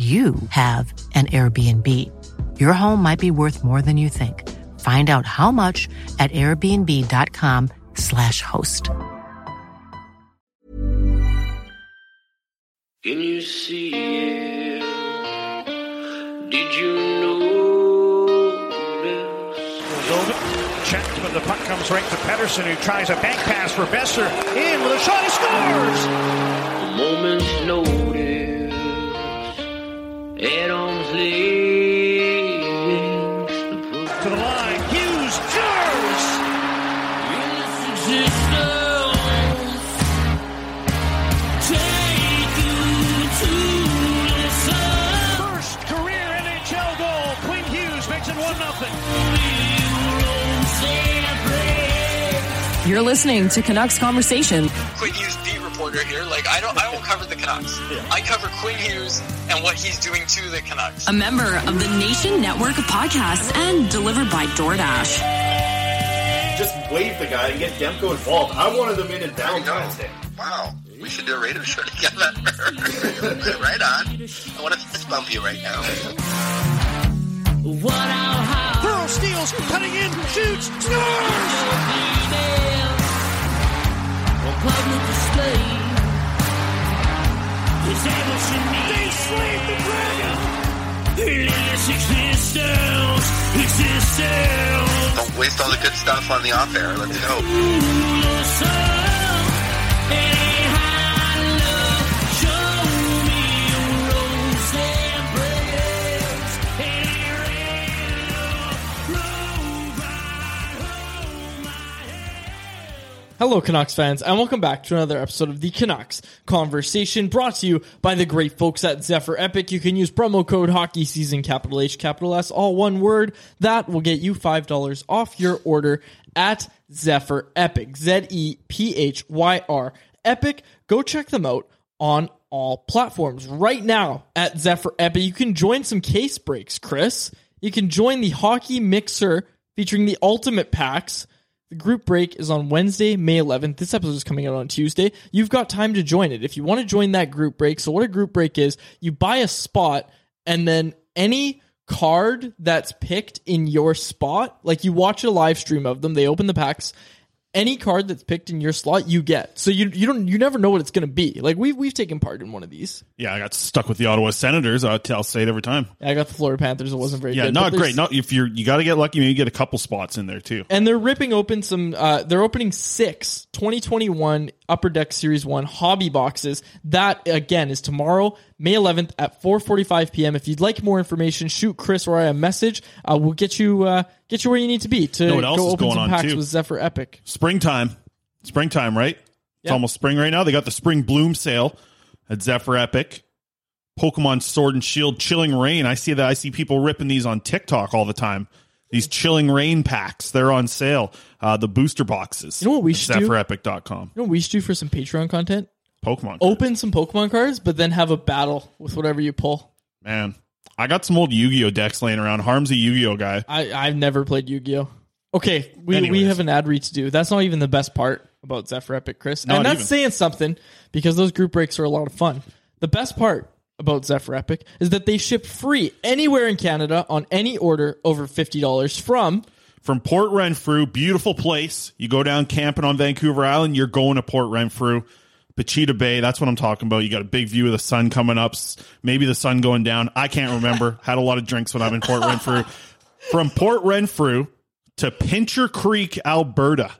you have an Airbnb. Your home might be worth more than you think. Find out how much at airbnb.com/slash host. Can you see it? Did you know this? Over. Checked, but the puck comes right to Pettersson, who tries a bank pass for Boeser. In with a shot, he scores! A moment's notice. At arm's. To the line, Hughes scores! First career NHL goal. Quinn Hughes makes it 1 0. You're listening to Canucks Conversation. Quinn Hughes beat reporter here. Like I don't, I won't cover the Canucks. I cover Quinn Hughes and what he's doing to the Canucks. A member of the Nation Network of Podcasts and delivered by DoorDash. Just wave the guy and get Demko involved. I wanted them in in There we go. downtown. Wow, we should do a radio show together. right on. I want to fist bump you right now. What out! Pearl steals, cutting in, shoots, scores! They the dragon! Don't waste all the good stuff on the off air. Let's go. Hello, Canucks fans, and welcome back to another episode of the Canucks Conversation brought to you by the great folks at Zephyr Epic. You can use promo code hockey season, capital H, capital S, all one word. That will get you $5 off your order at Zephyr Epic. Z E P H Y R Epic. Go check them out on all platforms. Right now at Zephyr Epic, you can join some case breaks, Chris. You can join the hockey mixer featuring the ultimate packs. The group break is on Wednesday, May 11th. This episode is coming out on Tuesday. You've got time to join it. If you want to join that group break, so what a group break is, you buy a spot and then any card that's picked in your spot, like you watch a live stream of them, they open the packs, any card that's picked in your slot you get. So you you don't you never know what it's going to be. Like we've we've taken part in one of these. Yeah, I got stuck with the Ottawa Senators. I'll, I'll say it every time. I got the Florida Panthers. It wasn't very Yeah, good. not great. Not if you're you got to get lucky. Maybe you get a couple spots in there too. And they're ripping open some, uh, they're opening six 2021 Upper Deck Series 1 hobby boxes. That, again, is tomorrow, May 11th at 4:45 p.m. If you'd like more information, shoot Chris or I a message. Uh, we'll get you uh, get you where you need to be to Know what else go is open going some on, packs too? with Zephyr Epic. Springtime. Springtime, right? It's Yeah. almost spring right now. They got the spring bloom sale at Zephyr Epic. Pokemon Sword and Shield Chilling Reign. I see that. I see people ripping these on TikTok all the time. These Chilling Reign packs, they're on sale. Uh, the booster boxes. You know what we at should do? ZephyrEpic.com. You know what we should do for some Patreon content? Pokemon. Open some Pokemon cards, but then have a battle with whatever you pull. Man, I got some old Yu Gi Oh decks laying around. Harm's a Yu Gi Oh guy. I, I've never played Yu Gi Oh. Okay, we, we have an ad read to do. That's not even the best part about Zephyr Epic, Chris. Not and that's even. saying something because those group breaks are a lot of fun. The best part about Zephyr Epic is that they ship free anywhere in Canada on any order over $50 from From Port Renfrew, beautiful place. You go down camping on Vancouver Island, you're going to Port Renfrew. Pachena Bay, that's what I'm talking about. You got a big view of the sun coming up, maybe the sun going down. I can't remember. Had a lot of drinks when I'm in Port Renfrew. From Port Renfrew to Pincher Creek, Alberta.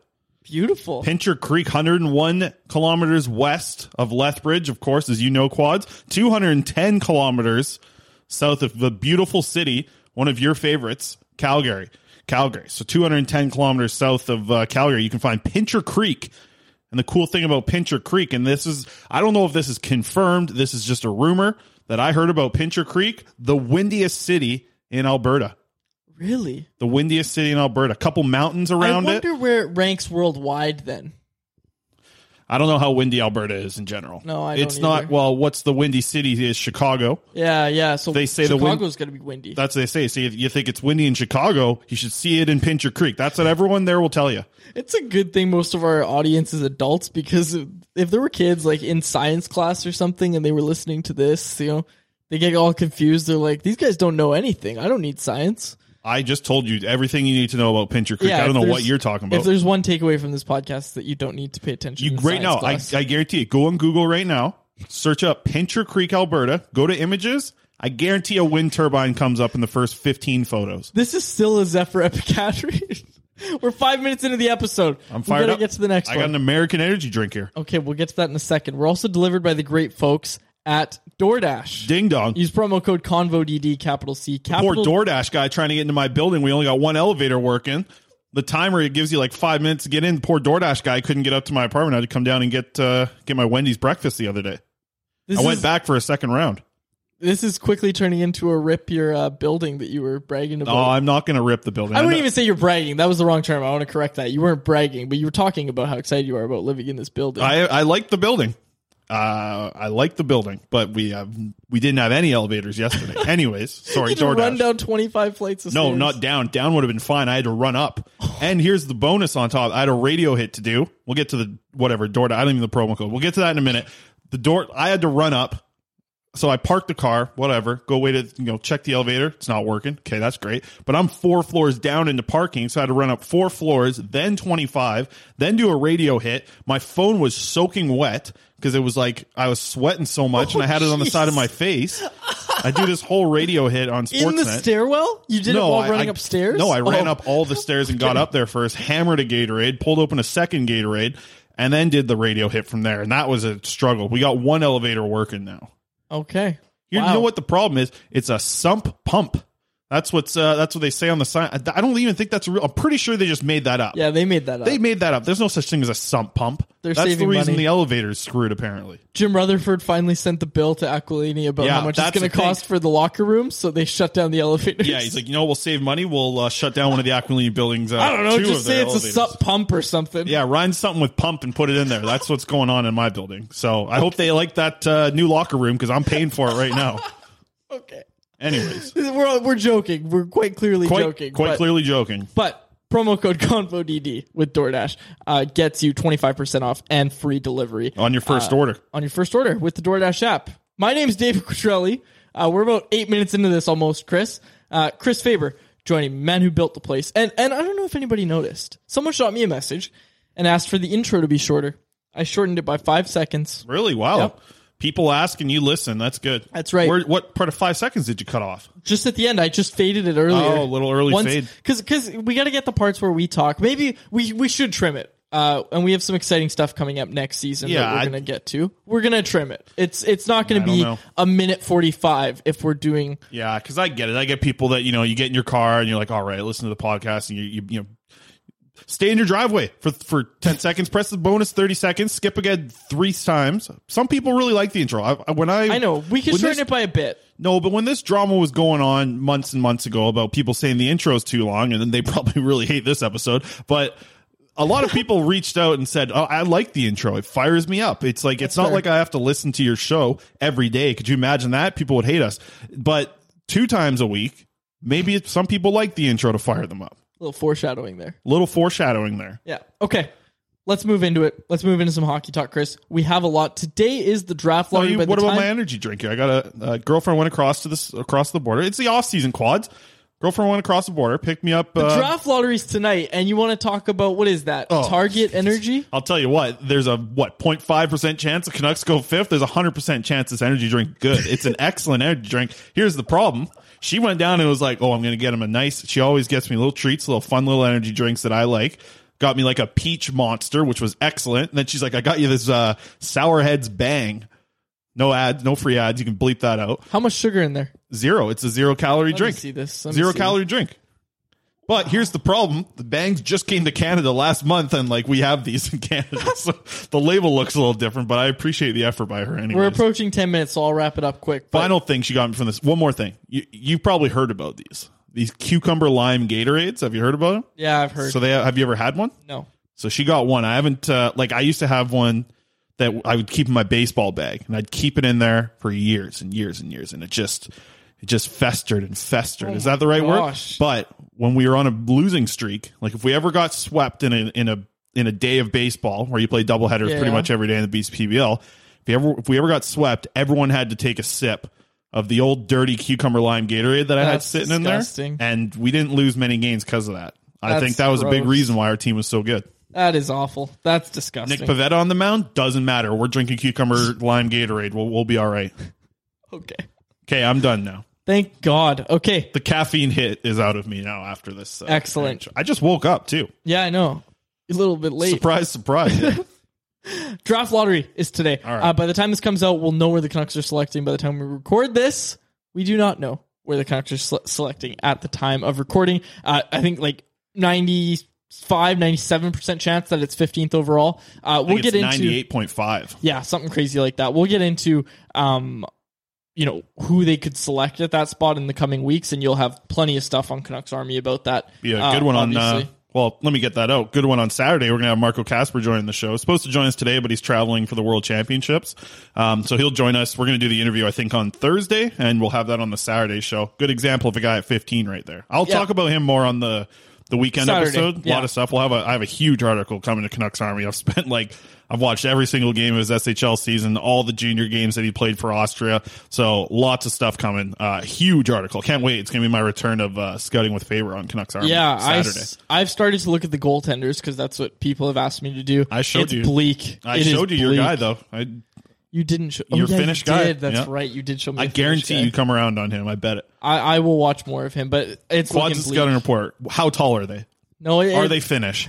beautiful. Pincher Creek, 101 kilometers west of Lethbridge, of course, as you know, quads. 210 kilometers south of the beautiful city, one of your favorites, Calgary. Calgary. So 210 kilometers south of uh, Calgary, you can find Pincher Creek. And the cool thing about Pincher Creek, and this is, I don't know if this is confirmed, this is just a rumor that I heard about Pincher Creek, the windiest city in Alberta. Really? The windiest city in Alberta. A couple mountains around it. I it. wonder where it ranks worldwide then. I don't know how windy Alberta is in general. No, I don't It's not. either. Well, what's the windy city is Chicago. Yeah, yeah. So They say the wind- Chicago's going to be windy. That's what they say. See, if you think it's windy in Chicago, you should see it in Pincher Creek. That's what everyone there will tell you. It's a good thing most of our audience is adults because if there were kids like in science class or something and they were listening to this, you know, they get all confused. They're like, these guys don't know anything. I don't need science. I just told you everything you need to know about Pincher Creek. Yeah, I don't know what you're talking about. If there's one takeaway from this podcast that you don't need to pay attention You in right now, I. I guarantee it. Go on Google right now. Search up Pincher Creek, Alberta. Go to images. I guarantee a wind turbine comes up in the first 15 photos. this is still a Zephyr Epic ad read. We're five minutes into the episode. I'm we fired gotta up. get to the next one. I one. got an American energy drink here. Okay, we'll get to that in a second. We're also delivered by the great folks at DoorDash. Ding dong. Use promo code ConvoDD, capital C, Poor capital DoorDash guy trying to get into my building. We only got one elevator working. The timer it gives you like five minutes to get in. Poor DoorDash guy couldn't get up to my apartment. I had to come down and get uh, get my Wendy's breakfast the other day. This I went back for a second round. This is quickly turning into a rip your uh, building that you were bragging about. Oh, I'm not going to rip the building. I I'm wouldn't not- even say you're bragging. That was the wrong term. I want to correct that. You weren't bragging, but you were talking about how excited you are about living in this building. I I like the building. Uh, I like the building, but we have we didn't have any elevators yesterday. Anyways, sorry, you had run down 25 flights of No, stairs. not down. Down would have been fine. I had to run up. And here's the bonus on top. I had a radio hit to do. We'll get to the whatever door. I don't even know the promo code. We'll get to that in a minute. The door. I had to run up. So I parked the car, whatever, go wait to, you know, check the elevator. It's not working. Okay, that's great. But I'm four floors down into parking. So I had to run up four floors, then 25, then do a radio hit. My phone was soaking wet because it was like I was sweating so much and I had it oh, on the side of my face. I do this whole radio hit on Sportsnet. In the stairwell? You did it while running upstairs? No, I oh. ran Oh. up all the stairs and got up there first, hammered a Gatorade, pulled open a second Gatorade, and then did the radio hit from there. And that was a struggle. We got one elevator working now. Okay. You Wow. know what the problem is? It's a sump pump. That's what's uh, that's what they say on the sign. I don't even think that's real. I'm pretty sure they just made that up. Yeah, they made that up. They made that up. There's no such thing as a sump pump. They're that's the saving reason money. the elevator's screwed. Apparently, Jim Rutherford finally sent the bill to Aquilini about Yeah, how much it's that's going the to cost for the locker room, so they shut down the elevators. yeah. He's like, you know, we'll save money. We'll uh, shut down one of the Aquilini buildings. Uh, I don't know, two just their say it's elevators. a sup pump or something. Yeah, run something with pump and put it in there. That's what's going on in my building. So I hope they like that uh, new locker room because I'm paying for it right now. Okay. Anyways, We're, we're joking. We're quite clearly quite joking. quite but- clearly joking. But promo code ConvoDD with DoorDash uh, gets you 25% off and free delivery. On your first uh, order. On your first order with the DoorDash app. My name's David Quadrelli. Uh, we're about eight minutes into this almost, Chris. Uh, Chris Faber joining me, man who built the place. And, and I don't know if anybody noticed. Someone shot me a message and asked for the intro to be shorter. I shortened it by five seconds. Really? Wow. Yep. People ask and you listen. That's good. That's right. Where, what part of five seconds did you cut off? Just at the end, I just faded it earlier. Oh, a little early fade. Because because we got to get the parts where we talk. Maybe we we should trim it. Uh, and we have some exciting stuff coming up next season Yeah, that we're I- gonna get to. We're gonna trim it. It's it's not gonna I be a minute forty five if we're doing Yeah, because I get it. I get people that you know you get in your car and you're like, all right, listen to the podcast, and you you, you know stay in your driveway for for ten seconds, press the bonus thirty seconds, skip again three times. Some people really like the intro. I, when I I know we can shorten this- it by a bit. No, but when this drama was going on months and months ago about people saying the intro's too long, and then they probably really hate this episode, but a lot of people reached out and said, "Oh, I like the intro. It fires me up. It's like it's not fair. like I have to listen to your show every day. Could you imagine that? People would hate us. But two times a week, maybe some people like the intro to fire them up. Little foreshadowing there. little foreshadowing there. Yeah. Okay. Let's move into it. Let's move into some hockey talk, Chris. We have a lot. Today is the draft lottery. you- what about time- my energy drink here? I got a, a girlfriend went across to this across the border. It's the off season quads. Girlfriend went across the border, picked me up. The uh, draft lottery's tonight, and you want to talk about what is that? Oh. Target Energy? I'll tell you what, there's a what 0.5 percent chance the Canucks go fifth. There's a hundred percent chance this energy drink good. It's an excellent energy drink. Here's the problem: she went down and was like, "Oh, I'm going to get him a nice." She always gets me little treats, little fun little energy drinks that I like. Got me like a peach monster, which was excellent. And then she's like, "I got you this uh, Sour Heads Bang." No ads, no free ads. You can bleep that out. How much sugar in there? Zero. It's a zero calorie Let me drink. see this. Let me Zero see. calorie drink. But here's the problem: the bangs just came to Canada last month, and like we have these in Canada, so the label looks a little different. But I appreciate the effort by her. Anyway, We're approaching 10 minutes, so I'll wrap it up quick. Final thing she got me from this. One more thing, you you've probably heard about these these cucumber lime Gatorades. Have you heard about them? yeah, I've heard. So they have you ever had one? no. So she got one. I haven't uh, like I used to have one that I would keep in my baseball bag, and I'd keep it in there for years and years and years, and it just it just festered and festered. Oh Is that the right gosh. word? But when we were on a losing streak, like if we ever got swept in a in a in a day of baseball where you play doubleheaders Yeah. pretty much every day in the Beast PBL, if we ever if we ever got swept, everyone had to take a sip. Of the old dirty cucumber lime Gatorade that I had sitting disgusting. in there, and we didn't lose many games because of that. I That's think that was a big reason why our team was so good. That is awful. That's disgusting. Nick Pivetta on the mound doesn't matter. We're drinking cucumber lime Gatorade. We'll we'll be all right. okay. Okay, I'm done now. Thank God. Okay. The caffeine hit is out of me now after this. Uh, Excellent. I just woke up too. Yeah, I know. A little bit late. Surprise, surprise. Yeah. Draft lottery is today. Right. Uh, by the time this comes out, we'll know where the Canucks are selecting. By the time we record this, we do not know where the Canucks are sele- selecting at the time of recording. Uh, I think like 95, 97% chance that it's 15th overall. Uh, we'll get into ninety-eight point five. yeah, something crazy like that. We'll get into um you know who they could select at that spot in the coming weeks, and you'll have plenty of stuff on Canucks Army about that. Yeah, a Uh, good one on. Uh, well, let me get that out. Good one on Saturday. We're gonna have Marco Kasper joining the show. Supposed to join us today, but he's traveling for the World Championships. Um, so he'll join us. We're gonna do the interview, I think, on Thursday, and we'll have that on the Saturday show. Good example of a guy at 15 right there. I'll Yeah. talk about him more on the the weekend Saturday, episode. A yeah. lot of stuff. We'll have a I have a huge article coming to Canucks Army. I've spent like I've watched every single game of his SHL season, all the junior games that he played for Austria. So lots of stuff coming. Uh, huge article. Can't wait. It's gonna be my return of uh, scouting with favor on Canucks Army. Yeah, I, Saturday. have started to look at the goaltenders because that's what people have asked me to do. I showed it's you. bleak. I It showed you your guy though. I You didn't show. Your oh, yeah, Finnish you guy. Did. That's Yeah. right. You did show me. I guarantee guy. you come around on him. I bet it. I, I will watch more of him, but it's Quads looking bleak. scouting report. How tall are they? No, it, Are they Finnish?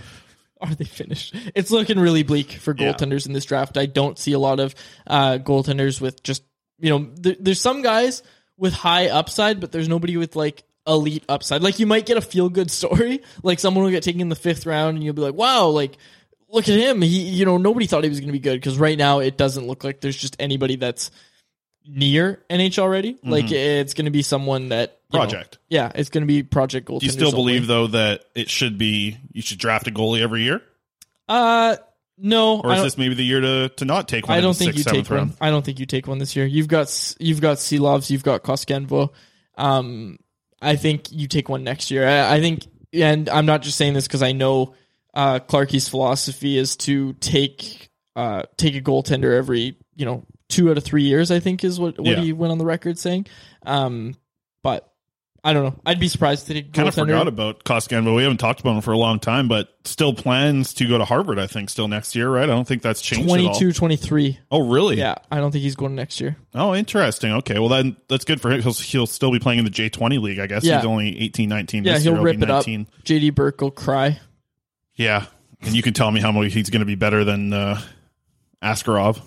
are they finished? It's looking really bleak for Yeah. goaltenders in this draft. I don't see a lot of uh, goaltenders with just you know. There, there's some guys with high upside, but there's nobody with like elite upside. Like you might get a feel good story, like someone will get taken in the fifth round, and you'll be like, wow, like look at him. He you know nobody thought he was going to be good because right now it doesn't look like there's just anybody that's near NHL already. Like it's going to be someone that you know- Mm-hmm. Project. yeah, it's going to be project goal. Do you still believe though that it should be you should draft a goalie every year, Uh, no. or is this maybe the year to to not take one? I don't think sixth, you take one. I don't think you take one this year. You've got you've got Silovs, you've got Koskenvuo. Um, I think you take one next year. I, I think, and I'm not just saying this because I know uh, Clarkie's philosophy is to take uh, take a goaltender every you know two out of three years. I think is what what Yeah. he went on the record saying. Um, but I don't know. I'd be surprised to take a Kind of forgot about Koskinen, we haven't talked about him for a long time, but still plans to go to Harvard. I think still next year, right? I don't think that's changed. at all. 22, 23. Oh, really? Yeah, I don't think he's going next year. Oh, interesting. Okay, well then that's good for him. He'll, he'll still be playing in the J20 league, I guess. Yeah. He's only 18, 19 Yeah, this he'll rip it up. JD Burke will cry. Yeah. And you can tell me how much he's going to be better than uh, Askarov,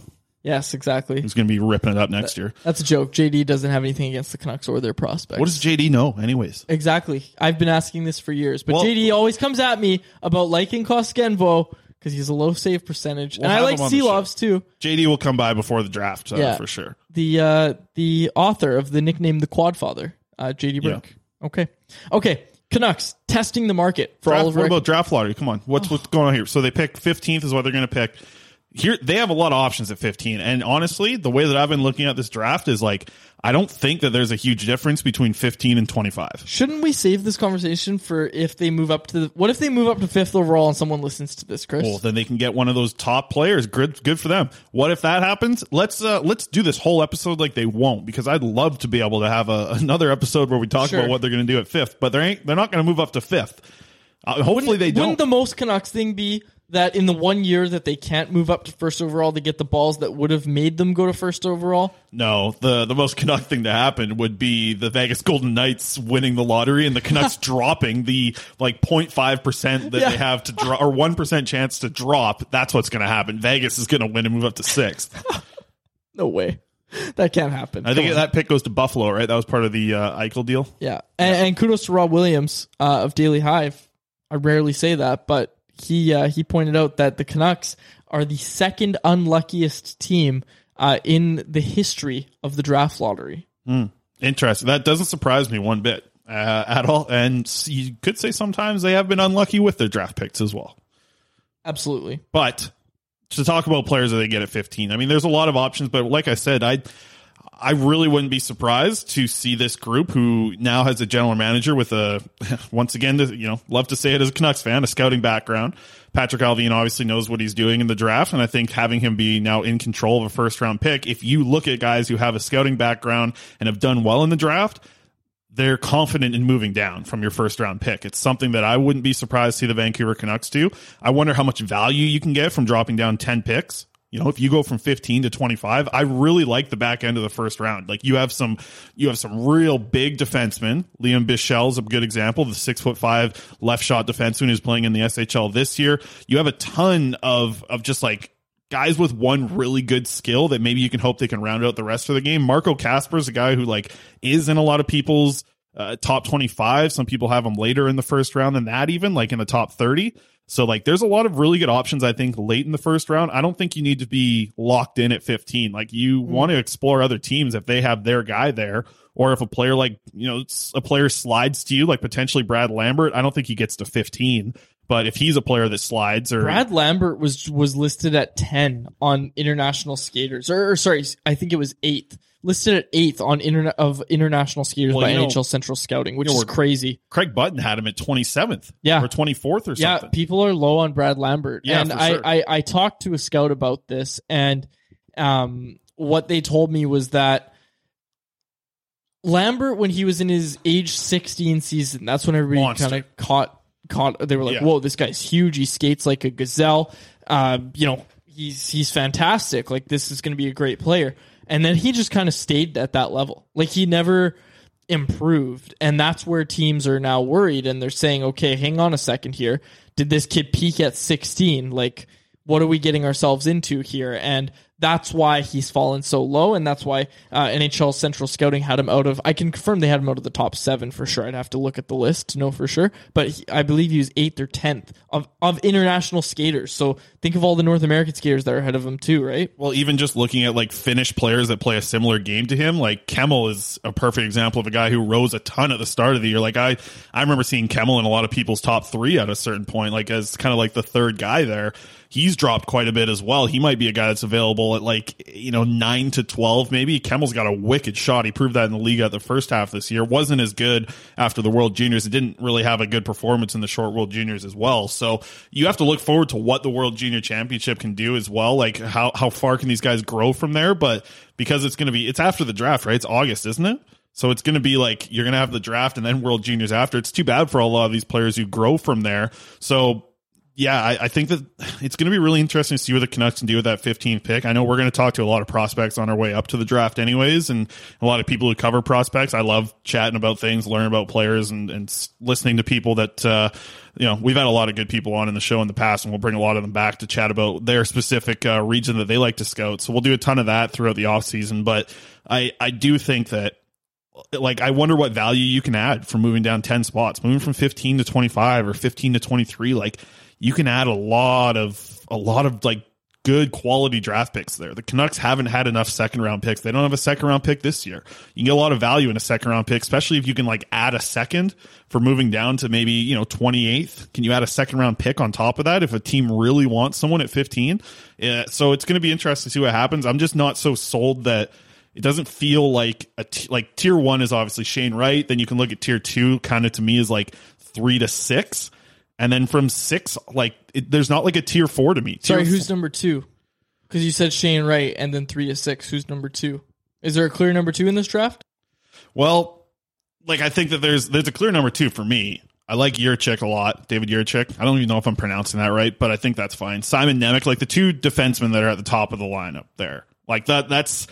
Yes, exactly. He's going to be ripping it up next year. That's a joke. JD doesn't have anything against the Canucks or their prospects. What does JD know, anyways? Exactly. I've been asking this for years, but Well- JD always comes at me about liking Koskenvuo because he's a low save percentage, We'll and I like. Silovs too. JD will come by before the draft, uh, Yeah. for sure. The uh, the author of the nickname the Quadfather, uh, JD Brink. Okay, okay. Canucks testing the market for Draft, all of what about draft lottery? Come on, what's what's going on here? So they pick 15th is what they're going to pick. Here they have a lot of options at 15, and honestly, the way that I've been looking at this draft is like I don't think that there's a huge difference between 15 and 25. Shouldn't we save this conversation for if they move up to the? What if they move up to fifth overall and someone listens to this, Chris? Well, then they can get one of those top players. Good, good for them. What if that happens? Let's uh, let's do this whole episode like they won't, because I'd love to be able to have a, another episode where we talk Sure. about what they're going to do at fifth. But they ain't. They're not going to move up to fifth. Uh, hopefully they don't. Wouldn't the most Canucks thing be that in the one year that they can't move up to first overall, to get the balls that would have made them go to first overall? No, the the most Canuck thing to happen would be the Vegas Golden Knights winning the lottery and the Canucks dropping the like 0.5 percent that Yeah. they have to drop or one percent chance to drop. That's what's going to happen. Vegas is going to win and move up to sixth. No way. That can't happen. I think on. that pick goes to Buffalo, right? That was part of the uh, Eichel deal. Yeah, and, and kudos to Rob Williams uh, of Daily Hive. I rarely say that, but he uh, he pointed out that the Canucks are the second unluckiest team uh, in the history of the draft lottery. Hmm. Interesting. That doesn't surprise me one bit uh, at all. And you could say sometimes they have been unlucky with their draft picks as well. Absolutely. But to talk about players that they get at 15, I mean, there's a lot of options, but like I said, I I really wouldn't be surprised to see this group who now has a general manager with a once again, you know, love to say it as a Canucks fan, a scouting background. Patrik Allvin obviously knows what he's doing in the draft, and I think having him be now in control of a first round pick, if you look at guys who have a scouting background and have done well in the draft, they're confident in moving down from your first round pick. It's something that I wouldn't be surprised to see the Vancouver Canucks do. I wonder how much value you can get from dropping down 10 picks. You know, if you go from 15 to 25, I really like the back end of the first round. Like you have some, you have some real big defensemen. Liam Bichsel's a good example, the six foot five left shot defenseman who's playing in the SHL this year. You have a ton of, of just like guys with one really good skill that maybe you can hope they can round out the rest of the game. Marco Kasper is a guy who like is in a lot of people's uh, top 25. Some people have him later in the first round than that, even like in the top 30. So like there's a lot of really good options, I think, late in the first round. I don't think you need to be locked in at 15. Like you mm-hmm. want to explore other teams if they have their guy there. Or if a player like, you know, a player slides to you, like potentially Brad Lambert, I don't think he gets to 15. But if he's a player that slides or Brad Lambert was was listed at ten on international skaters, or, or sorry, I think it was eighth. Listed at eighth on internet of international skaters Well, by you know- NHL Central Scouting, which you know, is crazy. Craig Button had him at 27th. Yeah. Or 24th or something. Yeah, people are low on Brad Lambert. Yeah, and I, sure. I, I talked to a scout about this, and um, what they told me was that Lambert, when he was in his age 16 season, that's when everybody kind of caught caught. They were like, Yeah. "Whoa, this guy's huge. He skates like a gazelle. Um, you know, he's he's fantastic. Like this is going to be a great player." And then he just kind of stayed at that level. Like he never improved, and that's where teams are now worried, and they're saying, "Okay, hang on a second here. Did this kid peak at 16? Like." What are we getting ourselves into here? And that's why he's fallen so low, and that's why uh, NHL Central Scouting had him out of. I can confirm they had him out of the top seven for sure. I'd have to look at the list to know for sure, but he, I believe he was eighth or tenth of of international skaters. So think of all the North American skaters that are ahead of him too, right? Well, even just looking at like Finnish players that play a similar game to him, like Kemell is a perfect example of a guy who rose a ton at the start of the year. Like I, I remember seeing Kemell in a lot of people's top three at a certain point, like as kind of like the third guy there. He's dropped quite a bit as well. He might be a guy that's available at like, you know, nine to 12, maybe. Kemell's got a wicked shot. He proved that in the league at the first half this year. Wasn't as good after the World Juniors. It didn't really have a good performance in the short World Juniors as well. So you have to look forward to what the World Junior Championship can do as well. Like how, how far can these guys grow from there? But because it's going to be, it's after the draft, right? It's August, isn't it? So it's going to be like you're going to have the draft and then World Juniors after. It's too bad for a lot of these players who grow from there. So yeah, I, I think that it's going to be really interesting to see what the Canucks can do with that 15th pick. I know we're going to talk to a lot of prospects on our way up to the draft, anyways, and a lot of people who cover prospects. I love chatting about things, learning about players, and, and listening to people that, uh, you know, we've had a lot of good people on in the show in the past, and we'll bring a lot of them back to chat about their specific uh, region that they like to scout. So we'll do a ton of that throughout the offseason. But I, I do think that like I wonder what value you can add from moving down 10 spots, moving from 15 to 25 or 15 to 23. Like you can add a lot of a lot of like good quality draft picks there. The Canucks haven't had enough second round picks. They don't have a second round pick this year. You can get a lot of value in a second round pick, especially if you can like add a second for moving down to maybe, you know, 28th. Can you add a second round pick on top of that if a team really wants someone at 15? Yeah, so it's going to be interesting to see what happens. I'm just not so sold that it doesn't feel like a t- like tier one is obviously Shane Wright. Then you can look at tier two, kind of to me is like three to six, and then from six, like it, there's not like a tier four to me. Tier Sorry, who's number two? Because you said Shane Wright and then three to six. Who's number two? Is there a clear number two in this draft? Well, like I think that there's there's a clear number two for me. I like Yurchik a lot, David Yurchik. I don't even know if I'm pronouncing that right, but I think that's fine. Simon Nemec, like the two defensemen that are at the top of the lineup there, like that. That's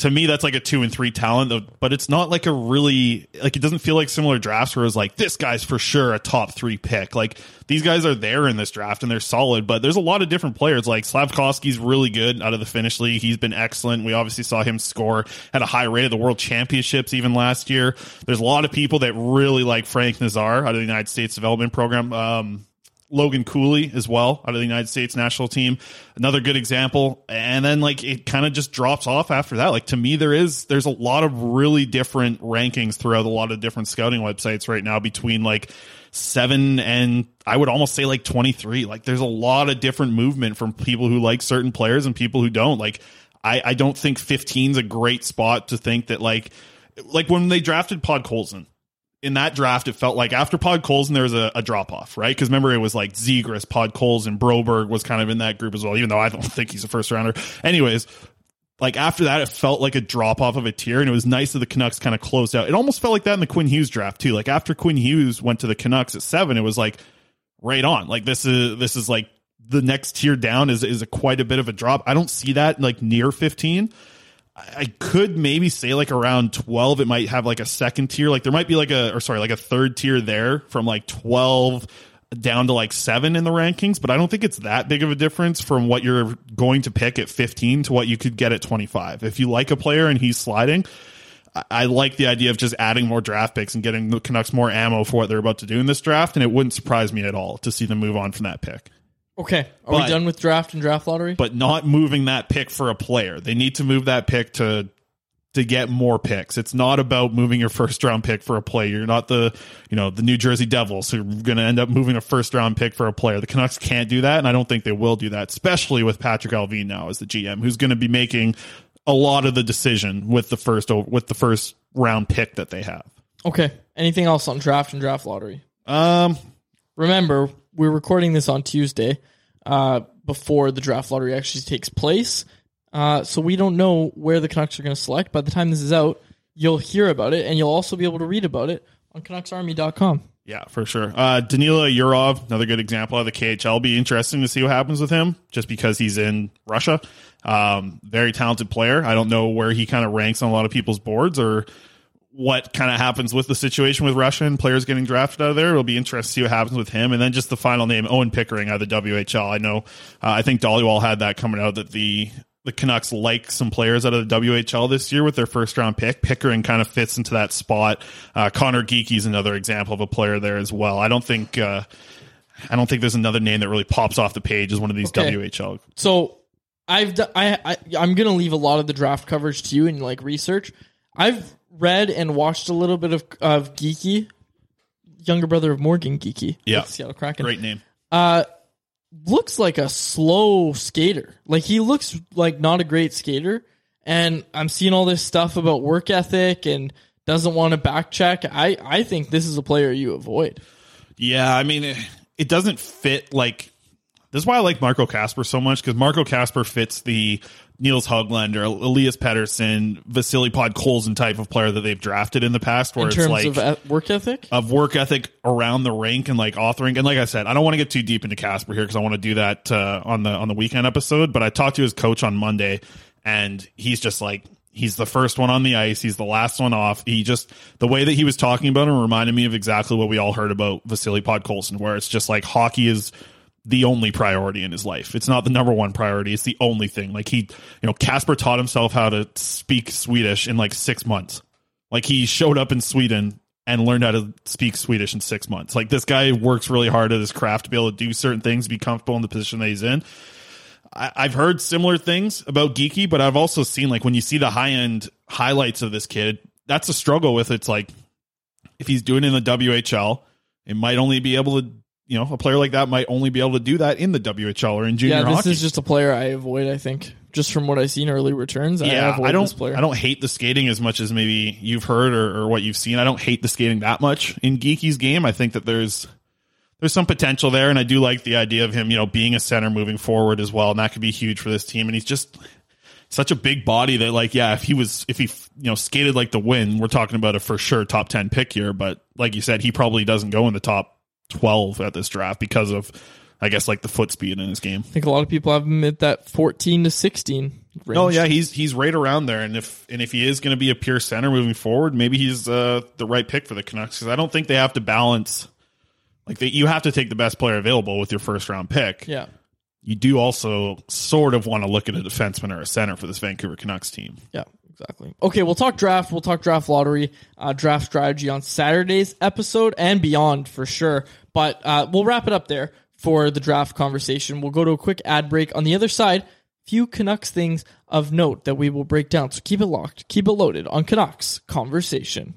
to me, that's like a two and three talent, but it's not like a really like it doesn't feel like similar drafts where it's like this guy's for sure a top three pick. Like these guys are there in this draft and they're solid, but there's a lot of different players. Like Slavkovsky's really good out of the Finnish league. He's been excellent. We obviously saw him score at a high rate at the World Championships even last year. There's a lot of people that really like Frank Nazar out of the United States Development Program. Um, Logan Cooley as well out of the United States national team. Another good example. And then like it kind of just drops off after that. Like to me, there is, there's a lot of really different rankings throughout a lot of different scouting websites right now between like seven and I would almost say like 23. Like there's a lot of different movement from people who like certain players and people who don't. Like I, I don't think 15 is a great spot to think that like, like when they drafted Podkolzin, in that draft, it felt like after Podkolzin, there was a, a drop off, right? Because remember, it was like Zegras, Podkolzin, Broberg was kind of in that group as well, even though I don't think he's a first rounder. Anyways, like after that, it felt like a drop off of a tier, and it was nice that the Canucks kind of closed out. It almost felt like that in the Quinn Hughes draft too. Like after Quinn Hughes went to the Canucks at seven, it was like right on. Like this is this is like the next tier down is is a quite a bit of a drop. I don't see that like near fifteen. I could maybe say like around 12 it might have like a second tier. Like there might be like a or sorry like a third tier there from like 12 down to like 7 in the rankings but I don't think it's that big of a difference from what you're going to pick at 15 to what you could get at 25 if you like a player and he's sliding I like the idea of just adding more draft picks and getting the Canucks more ammo for what they're about to do in this draft and it wouldn't surprise me at all to see them move on from that pick Okay, are But- we done with draft and draft lottery? but not moving that pick for a player. They need to move that pick to to get more picks. It's not about moving your first round pick for a player. You're not the you know the New Jersey Devils who are going to end up moving a first round pick for a player. The Canucks can't do that, and I don't think they will do that, especially with Patrik Allvin now as the GM, who's going to be making a lot of the decision with the first with the first round pick that they have. Okay, anything else on draft and draft lottery? Um, Remember, we're recording this on Tuesday uh, before the draft lottery actually takes place. Uh, so we don't know where the Canucks are going to select. By the time this is out, you'll hear about it, and you'll also be able to read about it on CanucksArmy.com. Yeah, for sure. Uh, Danila Yurov, another good example of the KHL. Be interesting to see what happens with him, just because he's in Russia. Um, very talented player. I don't know where he kind of ranks on a lot of people's boards or what kind of happens with the situation with Russia and players getting drafted out of there. It'll be interesting to see what happens with him. And then just the final name, Owen Pickering out of the WHL. I know, uh, I think Dhaliwal had that coming out that the the Canucks like some players out of the WHL this year with their first round pick. Pickering kind of fits into that spot. Uh, Connor is another example of a player there as well. I don't think uh, I don't think there's another name that really pops off the page as one of these Okay. WHL. So I've I, I I'm gonna leave a lot of the draft coverage to you and like research. I've read and watched a little bit of of Geekie, younger brother of Morgan Geekie. Yeah. Seattle Kraken. Great name. Uh, looks like a slow skater. Like he looks like not a great skater. And I'm seeing all this stuff about work ethic and doesn't want to back check. I I think this is a player you avoid. Yeah, I mean, it, it doesn't fit like. This is why I like Marco Kasper so much because Marco Kasper fits the Nils Höglander, Elias Pettersson, Vasily Podkolzin type of player that they've drafted in the past, where in it's terms like of work ethic. of work ethic around the rink and like authoring. And like I said, I don't want to get too deep into Kasper here because I want to do that uh, on the on the weekend episode. But I talked to his coach on Monday, and he's just like he's the first one on the ice, he's the last one off. He just the way that he was talking about him reminded me of exactly what we all heard about Vasily Podkolzin, where it's just like hockey is the only priority in his life. It's not the number one priority. It's the only thing. Like he, you know, Kasper taught himself how to speak Swedish in like six months. Like he showed up in Sweden and learned how to speak Swedish in six months. Like this guy works really hard at his craft to be able to do certain things, be comfortable in the position that he's in. I, I've heard similar things about Geekie, but I've also seen like when you see the high end highlights of this kid, that's a struggle with. It's like if he's doing it in the WHL, it might only be able to, you know, a player like that might only be able to do that in the WHL or in junior yeah, this hockey. is just a player I avoid. I think just from what I've seen early returns. I yeah, avoid I don't. I don't hate the skating as much as maybe you've heard or, or what you've seen. I don't hate the skating that much in Geekie's game. I think that there's there's some potential there, and I do like the idea of him, you know, being a center moving forward as well, and that could be huge for this team. And he's just such a big body that, like, yeah, if he was, if he, you know, skated like the win, we're talking about a for sure top ten pick here. But like you said, he probably doesn't go in the top twelve at this draft because of, I guess, like the foot speed in his game. I think a lot of people have him at that fourteen to sixteen. Range. Oh yeah, he's he's right around there, and if and if he is going to be a pure center moving forward, maybe he's uh, the right pick for the Canucks because I don't think they have to balance. Like they, you have to take the best player available with your first round pick. Yeah. You do also sort of want to look at a defenseman or a center for this Vancouver Canucks team. Yeah, exactly. Okay, we'll talk draft. We'll talk draft lottery, uh, draft strategy on Saturday's episode and beyond for sure. But uh, we'll wrap it up there for the draft conversation. We'll go to a quick ad break. On the other side, few Canucks things of note that we will break down. So keep it locked, keep it loaded on Canucks Conversation.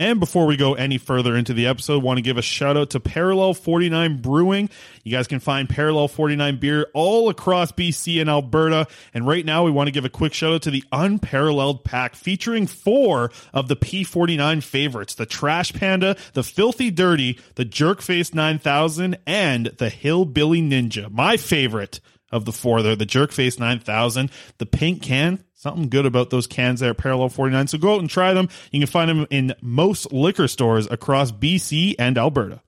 And before we go any further into the episode, want to give a shout out to Parallel 49 Brewing. You guys can find Parallel 49 beer all across BC and Alberta. And right now, we want to give a quick shout out to the Unparalleled Pack featuring four of the P49 favorites the Trash Panda, the Filthy Dirty, the Jerkface 9000, and the Hillbilly Ninja. My favorite of the four there, the Jerkface 9000, the pink can. Something good about those cans there, Parallel 49. So go out and try them. You can find them in most liquor stores across BC and Alberta.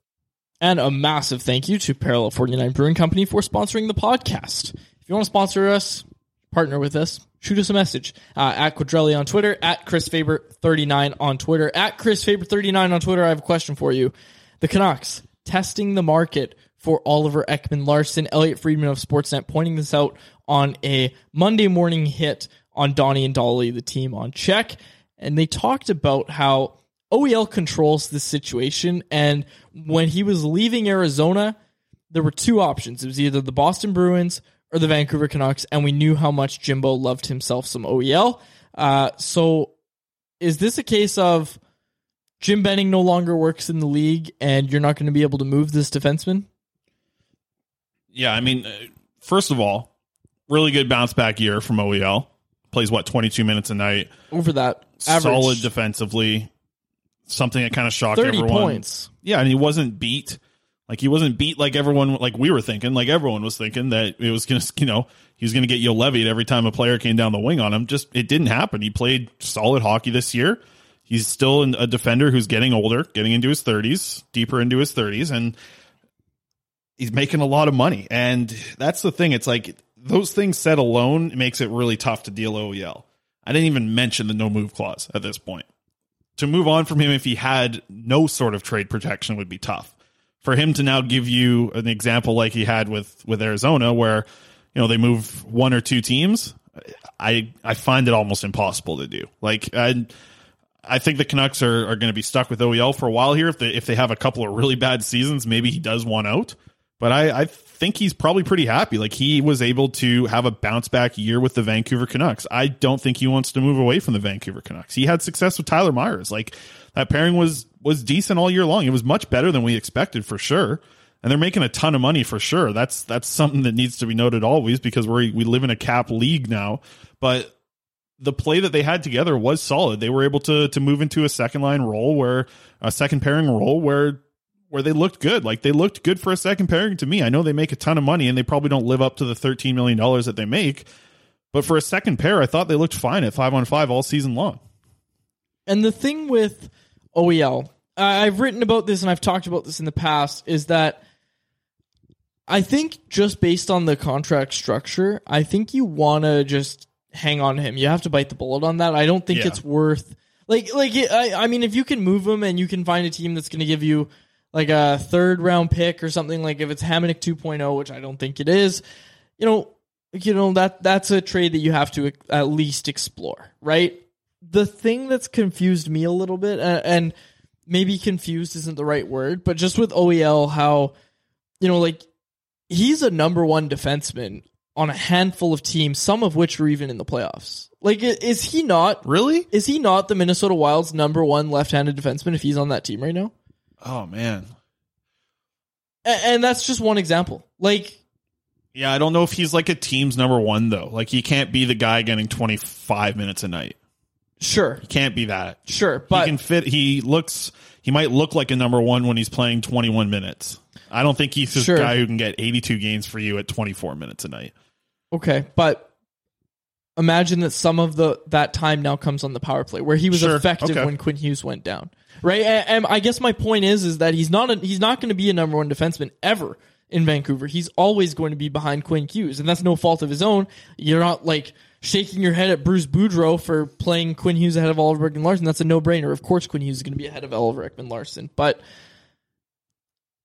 And a massive thank you to Parallel 49 Brewing Company for sponsoring the podcast. If you want to sponsor us, partner with us, shoot us a message uh, at Quadrelli on Twitter, at Chris Faber39 on Twitter, at Chris Faber39 on Twitter. I have a question for you. The Canucks testing the market for Oliver Ekman Larsson, Elliot Friedman of Sportsnet, pointing this out on a Monday morning hit on Donnie and Dhali, the team on check. And they talked about how OEL controls this situation. And when he was leaving Arizona, there were two options. It was either the Boston Bruins or the Vancouver Canucks. And we knew how much Jimbo loved himself some OEL. Uh, so is this a case of Jim Benning no longer works in the league and you're not going to be able to move this defenseman? Yeah, I mean, uh, first of all, really good bounce back year from OEL. Plays what twenty two minutes a night. Over that average. solid defensively. Something that kind of shocked 30 everyone. points. Yeah, and he wasn't beat. Like he wasn't beat like everyone like we were thinking, like everyone was thinking that it was gonna you know, he was gonna get you levied every time a player came down the wing on him. Just it didn't happen. He played solid hockey this year. He's still a defender who's getting older, getting into his thirties, deeper into his thirties, and he's making a lot of money. And that's the thing. It's like those things said alone makes it really tough to deal OEL. I didn't even mention the no move clause at this point. To move on from him if he had no sort of trade protection would be tough. For him to now give you an example like he had with with Arizona where you know they move one or two teams, I I find it almost impossible to do. Like I I think the Canucks are, are going to be stuck with OEL for a while here. If they if they have a couple of really bad seasons, maybe he does one out. But I, I think he's probably pretty happy. Like he was able to have a bounce back year with the Vancouver Canucks. I don't think he wants to move away from the Vancouver Canucks. He had success with Tyler Myers. Like that pairing was was decent all year long. It was much better than we expected for sure. And they're making a ton of money for sure. That's that's something that needs to be noted always because we we live in a cap league now. But the play that they had together was solid. They were able to to move into a second line role where a second pairing role where where they looked good. Like they looked good for a second pairing to me. I know they make a ton of money and they probably don't live up to the $13 million that they make, But for a second pair, I thought they looked fine at five on five all season long. And the thing with OEL, I've written about this and I've talked about this in the past, is that I think just based on the contract structure, I think you want to just hang on to him. You have to bite the bullet on that. I don't think Yeah. it's worth like like I I mean if you can move him and you can find a team that's going to give you like a third round pick or something like if it's Hamonic 2.0, which I don't think it is, you know, you know that that's a trade that you have to at least explore, right? The thing that's confused me a little bit, uh, and maybe confused isn't the right word, but just with OEL, how you know, like he's a number one defenseman on a handful of teams, some of which are even in the playoffs. Like, is he not really? Is he not the Minnesota Wild's number one left-handed defenseman if he's on that team right now? Oh man. A- and that's just one example. Like, Yeah, I don't know if he's like a team's number one though. Like he can't be the guy getting twenty five minutes a night. Sure, he can't be that. Sure, but he can fit. He looks. He might look like a number one when he's playing twenty one minutes. I don't think he's this Sure. guy who can get eighty two games for you at twenty four minutes a night. Okay, but imagine that some of the that time now comes on the power play where he was Sure, effective okay. when Quinn Hughes went down. Right? And, and I guess my point is is that he's not a, he's not going to be a number 1 defenseman ever in Vancouver. He's always going to be behind Quinn Hughes and that's no fault of his own. You're not like shaking your head at Bruce Boudreau for playing Quinn Hughes ahead of Oliver Ekman Larsson. That's a no-brainer. Of course Quinn Hughes is going to be ahead of Oliver Ekman Larsson, but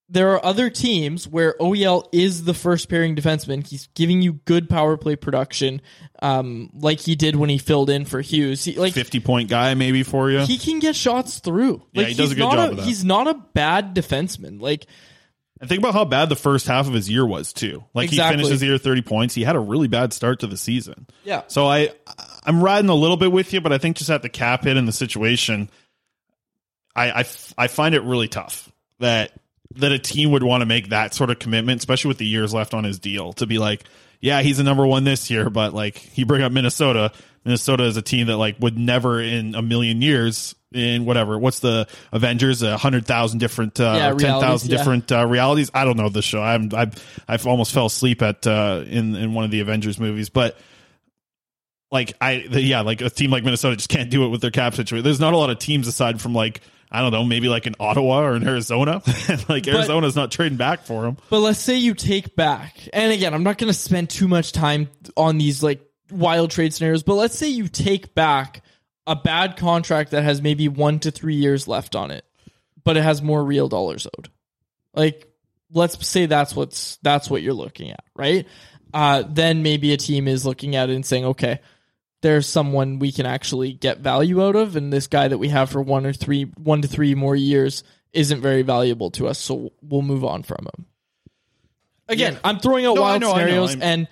there are other teams where OEL is the first pairing defenseman. He's giving you good power play production, um, like he did when he filled in for Hughes. He, like Fifty point guy maybe for you. he can get shots through. Yeah, Like, he does he's a good not job of that. He's not a bad defenseman. Like And think about how bad the first half of his year was too. Like Exactly. he finished his year thirty points. He had a really bad start to the season. Yeah. So I I'm riding a little bit with you, but I think just at the cap hit and the situation, I I find it really tough that that a team would want to make that sort of commitment, especially with the years left on his deal, to be like, yeah, he's a number one this year, but like you bring up Minnesota. Minnesota is a team that like would never in a million years in whatever what's the Avengers a hundred thousand different uh, Yeah, ten thousand yeah. different uh, realities. I don't know the show. I'm I've I've almost fell asleep at uh, in in one of the Avengers movies, but like I the, yeah, like a team like Minnesota just can't do it with their cap situation. There's not a lot of teams aside from like I don't know, maybe like in Ottawa or in Arizona. like Arizona's not trading back for him. But let's say you take back, and again, I'm not going to spend too much time on these like wild trade scenarios, but let's say you take back a bad contract that has maybe one to three years left on it, but it has more real dollars owed. Like, let's say that's what's that's what you're looking at, right? Uh, then maybe a team is looking at it and saying, okay, there's someone we can actually get value out of, and this guy that we have for one or three, one to three more years isn't very valuable to us, so we'll move on from him. Again, Yeah. I'm throwing out No, wild know, scenarios, and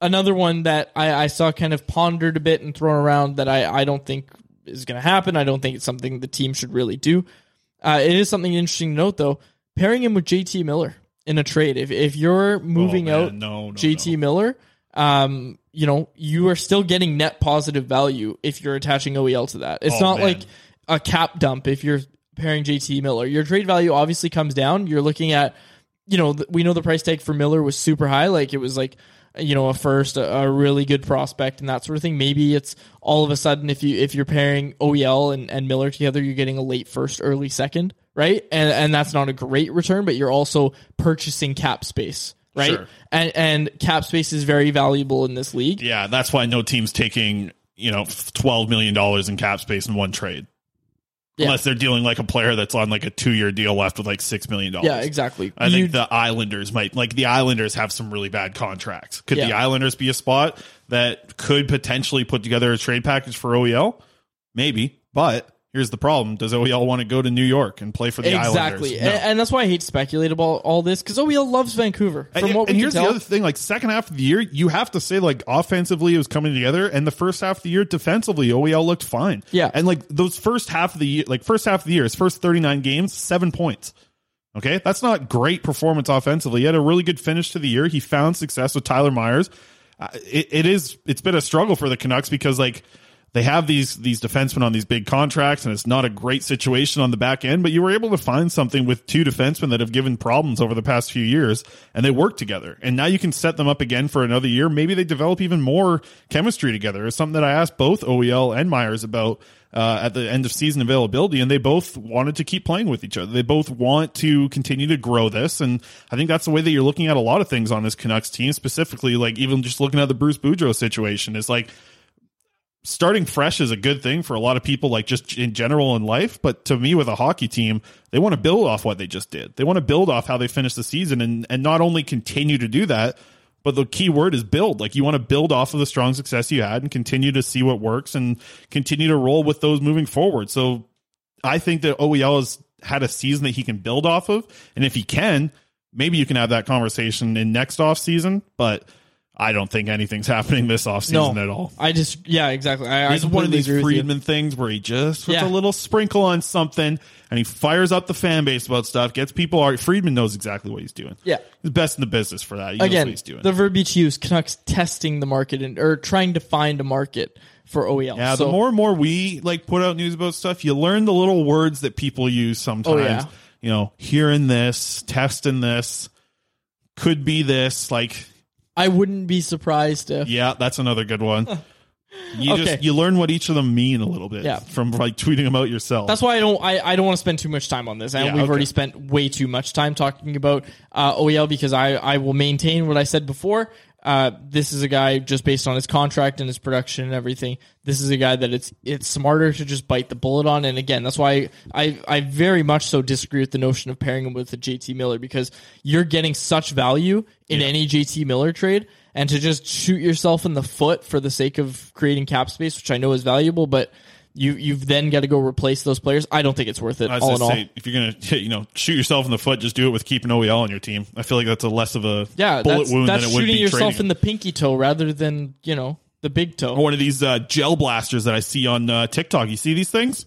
another one that I, I saw kind of pondered a bit and thrown around that I, I don't think is going to happen. I don't think it's something the team should really do. Uh, it is something interesting to note, though. Pairing him with JT Miller in a trade. If if you're moving Oh, out no, no, JT Miller, um, you know you are still getting net positive value if you're attaching OEL to that. It's Oh, not man. like a cap dump if you're pairing JT Miller. Your trade value obviously comes down. You're looking at, you know, we know the price tag for Miller was super high. Like it was like, you know, a first, a, a really good prospect and that sort of thing. Maybe it's all of a sudden if you if you're pairing OEL and, and Miller together, you're getting a late first, early second, right? And and that's not a great return, but you're also purchasing cap space. Right. Sure. And and cap space is very valuable in this league. Yeah, that's why no team's taking you know twelve million dollars in cap space in one trade. Yeah. Unless they're dealing like a player that's on like a two year deal left with like six million dollars. Yeah, exactly. I You- think the Islanders might like the Islanders have some really bad contracts. Could the Islanders be a spot that could potentially put together a trade package for OEL? Maybe, but here's the problem: Does OEL want to go to New York and play for the exactly, Islanders? and, and that's why I hate to speculate about all this because OEL loves Vancouver. From and, what we and can here's the other thing: like second half of the year, you have to say like offensively it was coming together, and the first half of the year defensively, OEL looked fine. Yeah. and like those first half of the year, like first half of the year, his first 39 games, seven points. Okay, that's not great performance offensively. He had a really good finish to the year. He found success with Tyler Myers. Uh, it, it is it's been a struggle for the Canucks because like they have these these defensemen on these big contracts, and it's not a great situation on the back end. But you were able to find something with two defensemen that have given problems over the past few years, and they work together. And now you can set them up again for another year. Maybe they develop even more chemistry together. It's something that I asked both OEL and Myers about uh, at the end of season availability, and they both wanted to keep playing with each other. They both want to continue to grow this, and I think that's the way that you're looking at a lot of things on this Canucks team, specifically, like even just looking at the Bruce Boudreau situation is like starting fresh is a good thing for a lot of people, like just in general in life. But to me, with a hockey team, they want to build off what they just did. They want to build off how they finished the season and, and not only continue to do that, but the key word is build. Like you want to build off of the strong success you had and continue to see what works and continue to roll with those moving forward. So I think that OEL has had a season that he can build off of. And if he can, maybe you can have that conversation in next off season. But I don't think anything's happening this offseason No. at all. I just yeah, exactly. I, I one of these. Friedman things where he just puts Yeah. a little sprinkle on something and he fires up the fan base about stuff, gets people. ar- Friedman knows exactly what he's doing. Yeah. He's best in the business for that. He knows what Again, he's doing. the verbiage used, Canucks testing the market and or trying to find a market for OEL. yeah, So- the more and more we like put out news about stuff, you learn the little words that people use sometimes. Oh, yeah. You know, hearing this, testing this, could be this. Like, I wouldn't be surprised if yeah, that's another good one. You Okay. just you learn what each of them mean a little bit Yeah. from like tweeting them out yourself. That's why I don't. I, I don't want to spend too much time on this, and Yeah, we've okay. already spent way too much time talking about uh, OEL because I I will maintain what I said before. Uh, this is a guy just based on his contract and his production and everything. This is a guy that it's it's smarter to just bite the bullet on. And again, that's why I I very much so disagree with the notion of pairing him with a JT Miller because you're getting such value in any JT Miller trade. And to just shoot yourself in the foot for the sake of creating cap space, which I know is valuable, but you you've then got to go replace those players. I don't think it's worth it. I was all in gonna all, if you're gonna, you know, shoot yourself in the foot, just do it with keeping OEL on your team. I feel like that's a less of a yeah, bullet that's, wound than it would shooting be yourself trading in the pinky toe rather than you know the big toe. One of these uh, gel blasters that I see on uh, TikTok. You see these things?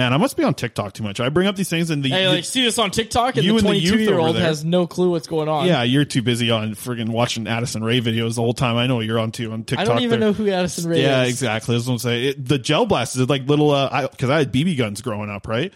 Man, I must be on TikTok too much. I bring up these things and the, Hey, like see this on TikTok, and You the and the youth 22 year over old there. has no clue what's going on. yeah, you're too busy on friggin' watching Addison Rae videos the whole time. I know what you're on too on TikTok. I TikTok. don't even there. know who Addison Rae is. Yeah, is. exactly. I was gonna say it, the gel blasters are like little. uh Because I, had BB guns growing up, right?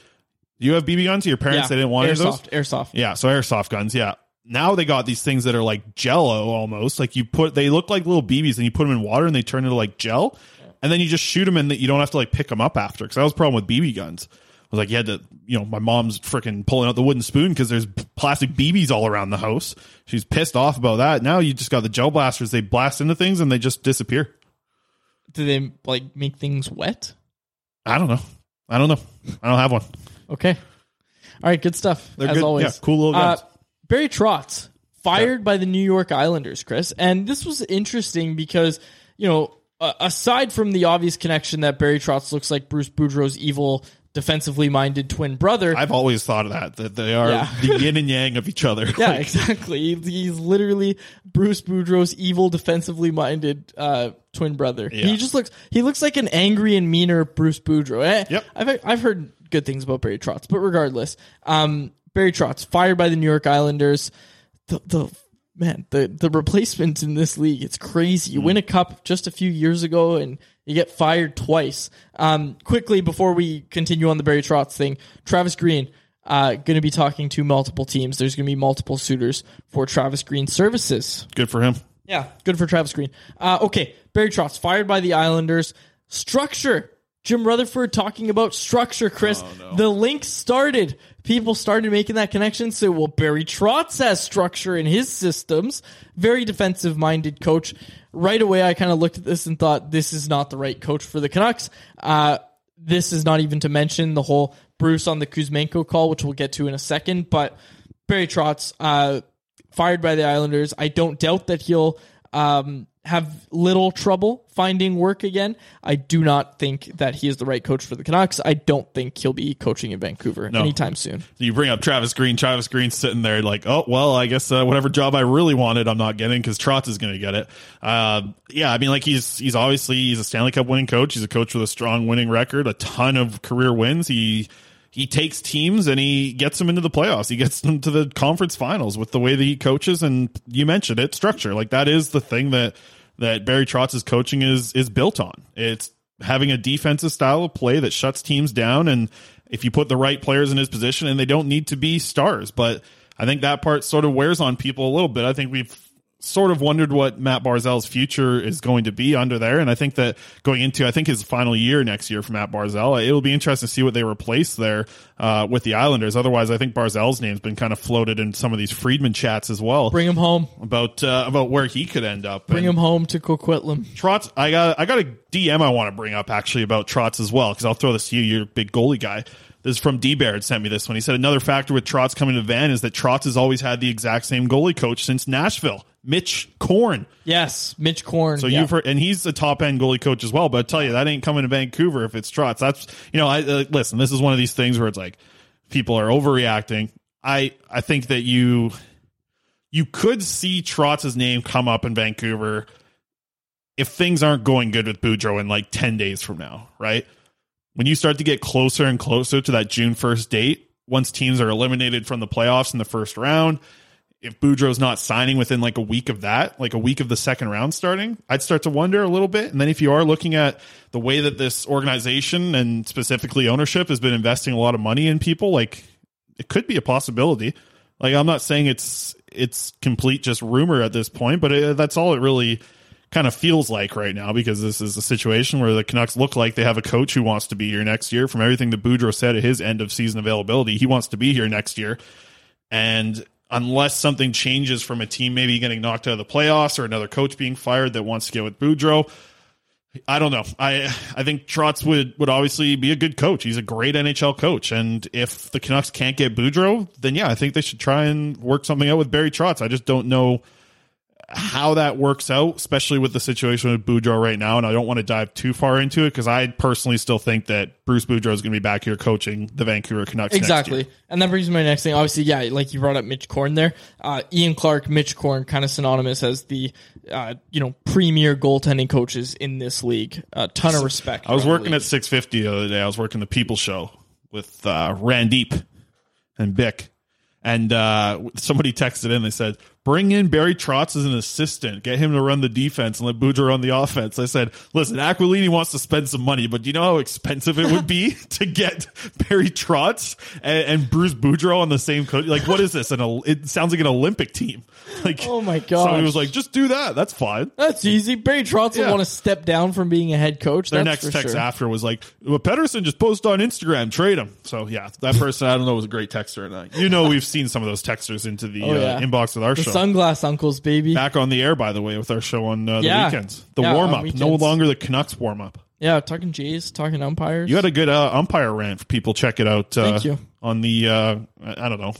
You have BB guns. Your parents they didn't want any of those. airsoft, airsoft. Yeah, so airsoft guns. Yeah. Now they got these things that are like jello almost. Like you put, they look like little BBs, and you put them in water, and they turn into like gel, and then you just shoot them, and that you don't have to like pick them up after. Because that was the problem with BB guns. I was like, you had to, you know, my mom's freaking pulling out the wooden spoon because there's plastic BBs all around the house. She's pissed off about that. Now you just got the gel blasters. They blast into things and they just disappear. Do they like make things wet? I don't know. I don't know. I don't have one. Okay. All right, good stuff. They're as good. always. Yeah, cool little guns. Uh, Barry Trotz fired by the New York Islanders, Chris, and this was interesting because you know, uh, aside from the obvious connection that Barry Trotz looks like Bruce Boudreau's evil, defensively minded twin brother. I've always thought of that, that they are Yeah. the yin and yang of each other. yeah, exactly. He's literally Bruce Boudreau's evil, defensively minded uh, twin brother. Yeah. He just looks. He looks like an angry and meaner Bruce Boudreau. Eh, Yep. I've I've heard good things about Barry Trotz, but regardless, um, Barry Trotz fired by the New York Islanders. The the man, the the replacements in this league, it's crazy. You win a cup just a few years ago, and you get fired twice. Um, quickly before we continue on the Barry Trotz thing, Travis Green. Uh, going to be talking to multiple teams. There's going to be multiple suitors for Travis Green services. good for him. Yeah, good for Travis Green. Uh, okay, Barry Trotz fired by the Islanders. Structure. Jim Rutherford talking about structure, Chris. The link started. People started making that connection. So, well, Barry Trotz has structure in his systems. Very defensive minded coach. Right away, I kind of looked at this and thought, this is not the right coach for the Canucks. Uh, this is not even to mention the whole Bruce on the Kuzmenko call, which we'll get to in a second. But Barry Trotz, uh, fired by the Islanders. I don't doubt that he'll um, have little trouble finding work again. I do not think that he is the right coach for the Canucks. I don't think he'll be coaching in Vancouver No. anytime soon. You bring up Travis Green. Travis Green's sitting there like, oh well, I guess uh, whatever job I really wanted, I'm not getting because Trotz is going to get it. Uh, yeah, I mean, like he's he's obviously he's a Stanley Cup winning coach. He's a coach with a strong winning record, a ton of career wins. He he takes teams and he gets them into the playoffs. He gets them to the conference finals with the way that he coaches. And you mentioned it, structure. Like that is the thing that that Barry Trotz's coaching is is built on. It's having a defensive style of play that shuts teams down. And if you put the right players in his position, and they don't need to be stars, but I think that part sort of wears on people a little bit. I think we've sort of wondered what Matt Barzal's future is going to be under there. And I think that going into, I think his final year next year for Matt Barzal, it'll be interesting to see what they replace there uh, with the Islanders. Otherwise, I think Barzal's name's been kind of floated in some of these Friedman chats as well. Bring him home. About uh, about where he could end up. Bring And him home to Coquitlam. Trotz, I got I got a DM I want to bring up actually about Trotz as well because I'll throw this to you. You're a big goalie guy. This is from D Baird sent me this one. He said another factor with Trotz coming to Van is that Trotz has always had the exact same goalie coach since Nashville, Mitch Korn. Yes, Mitch Korn. So yeah. you've heard, and he's a top end goalie coach as well. But I tell you, that ain't coming to Vancouver if it's Trotz. That's you know, I uh, listen. This is one of these things where it's like people are overreacting. I I think that you you could see Trotz's name come up in Vancouver if things aren't going good with Boudreau in like ten days from now, right? When you start to get closer and closer to that June first date, once teams are eliminated from the playoffs in the first round, if Boudreau's not signing within like a week of that, like a week of the second round starting, I'd start to wonder a little bit. And then if you are looking at the way that this organization and specifically ownership has been investing a lot of money in people, like it could be a possibility. Like I'm not saying it's it's complete just rumor at this point, but it, that's all it really kind of feels like right now because this is a situation where the Canucks look like they have a coach who wants to be here next year. From everything that Boudreau said at his end of season availability, he wants to be here next year. And unless something changes from a team maybe getting knocked out of the playoffs or another coach being fired that wants to get with Boudreau, I don't know. I I think Trotz would would obviously be a good coach. He's a great NHL coach, and if the Canucks can't get Boudreau, then yeah, I think they should try and work something out with Barry Trotz. I just don't know how that works out, especially with the situation with Boudreau right now. And I don't want to dive too far into it because I personally still think that Bruce Boudreau is going to be back here coaching the Vancouver Canucks. Exactly. And that brings me to my next thing. Obviously, yeah, like you brought up Mitch Korn there. Uh, Ian Clark, Mitch Korn, kind of synonymous as the, uh, you know, premier goaltending coaches in this league. A ton of respect. I was working at 650 the other day. I was working the People Show with uh, Randeep and Bik. And uh, somebody texted in. They said, "Bring in Barry Trotz as an assistant. Get him to run the defense and let Boudreau run the offense." I said, "Listen, Aquilini wants to spend some money, but do you know how expensive it would be to get Barry Trotz and, and Bruce Boudreau on the same coach? Like, what is this? An, it sounds like an Olympic team. Like, Oh my So he was like, "Just do that. That's fine." That's easy. Barry Trotz Yeah. will want to step down from being a head coach. Their next text sure. after was like, well, Pettersson just posted on Instagram, trade him. So yeah, that person I don't know was a great texter. And you know we've seen some of those texters into the Oh, uh, inbox with our The show. Sunglass Uncles, baby. Back on the air, by the way, with our show on uh, the Yeah. weekends. The Yeah, on warm up, no weekends. longer the Canucks warm up. Yeah, talking Jays, talking umpires. You had a good uh, umpire rant for people. Check it out. Uh, Thank you. on the uh, I I don't know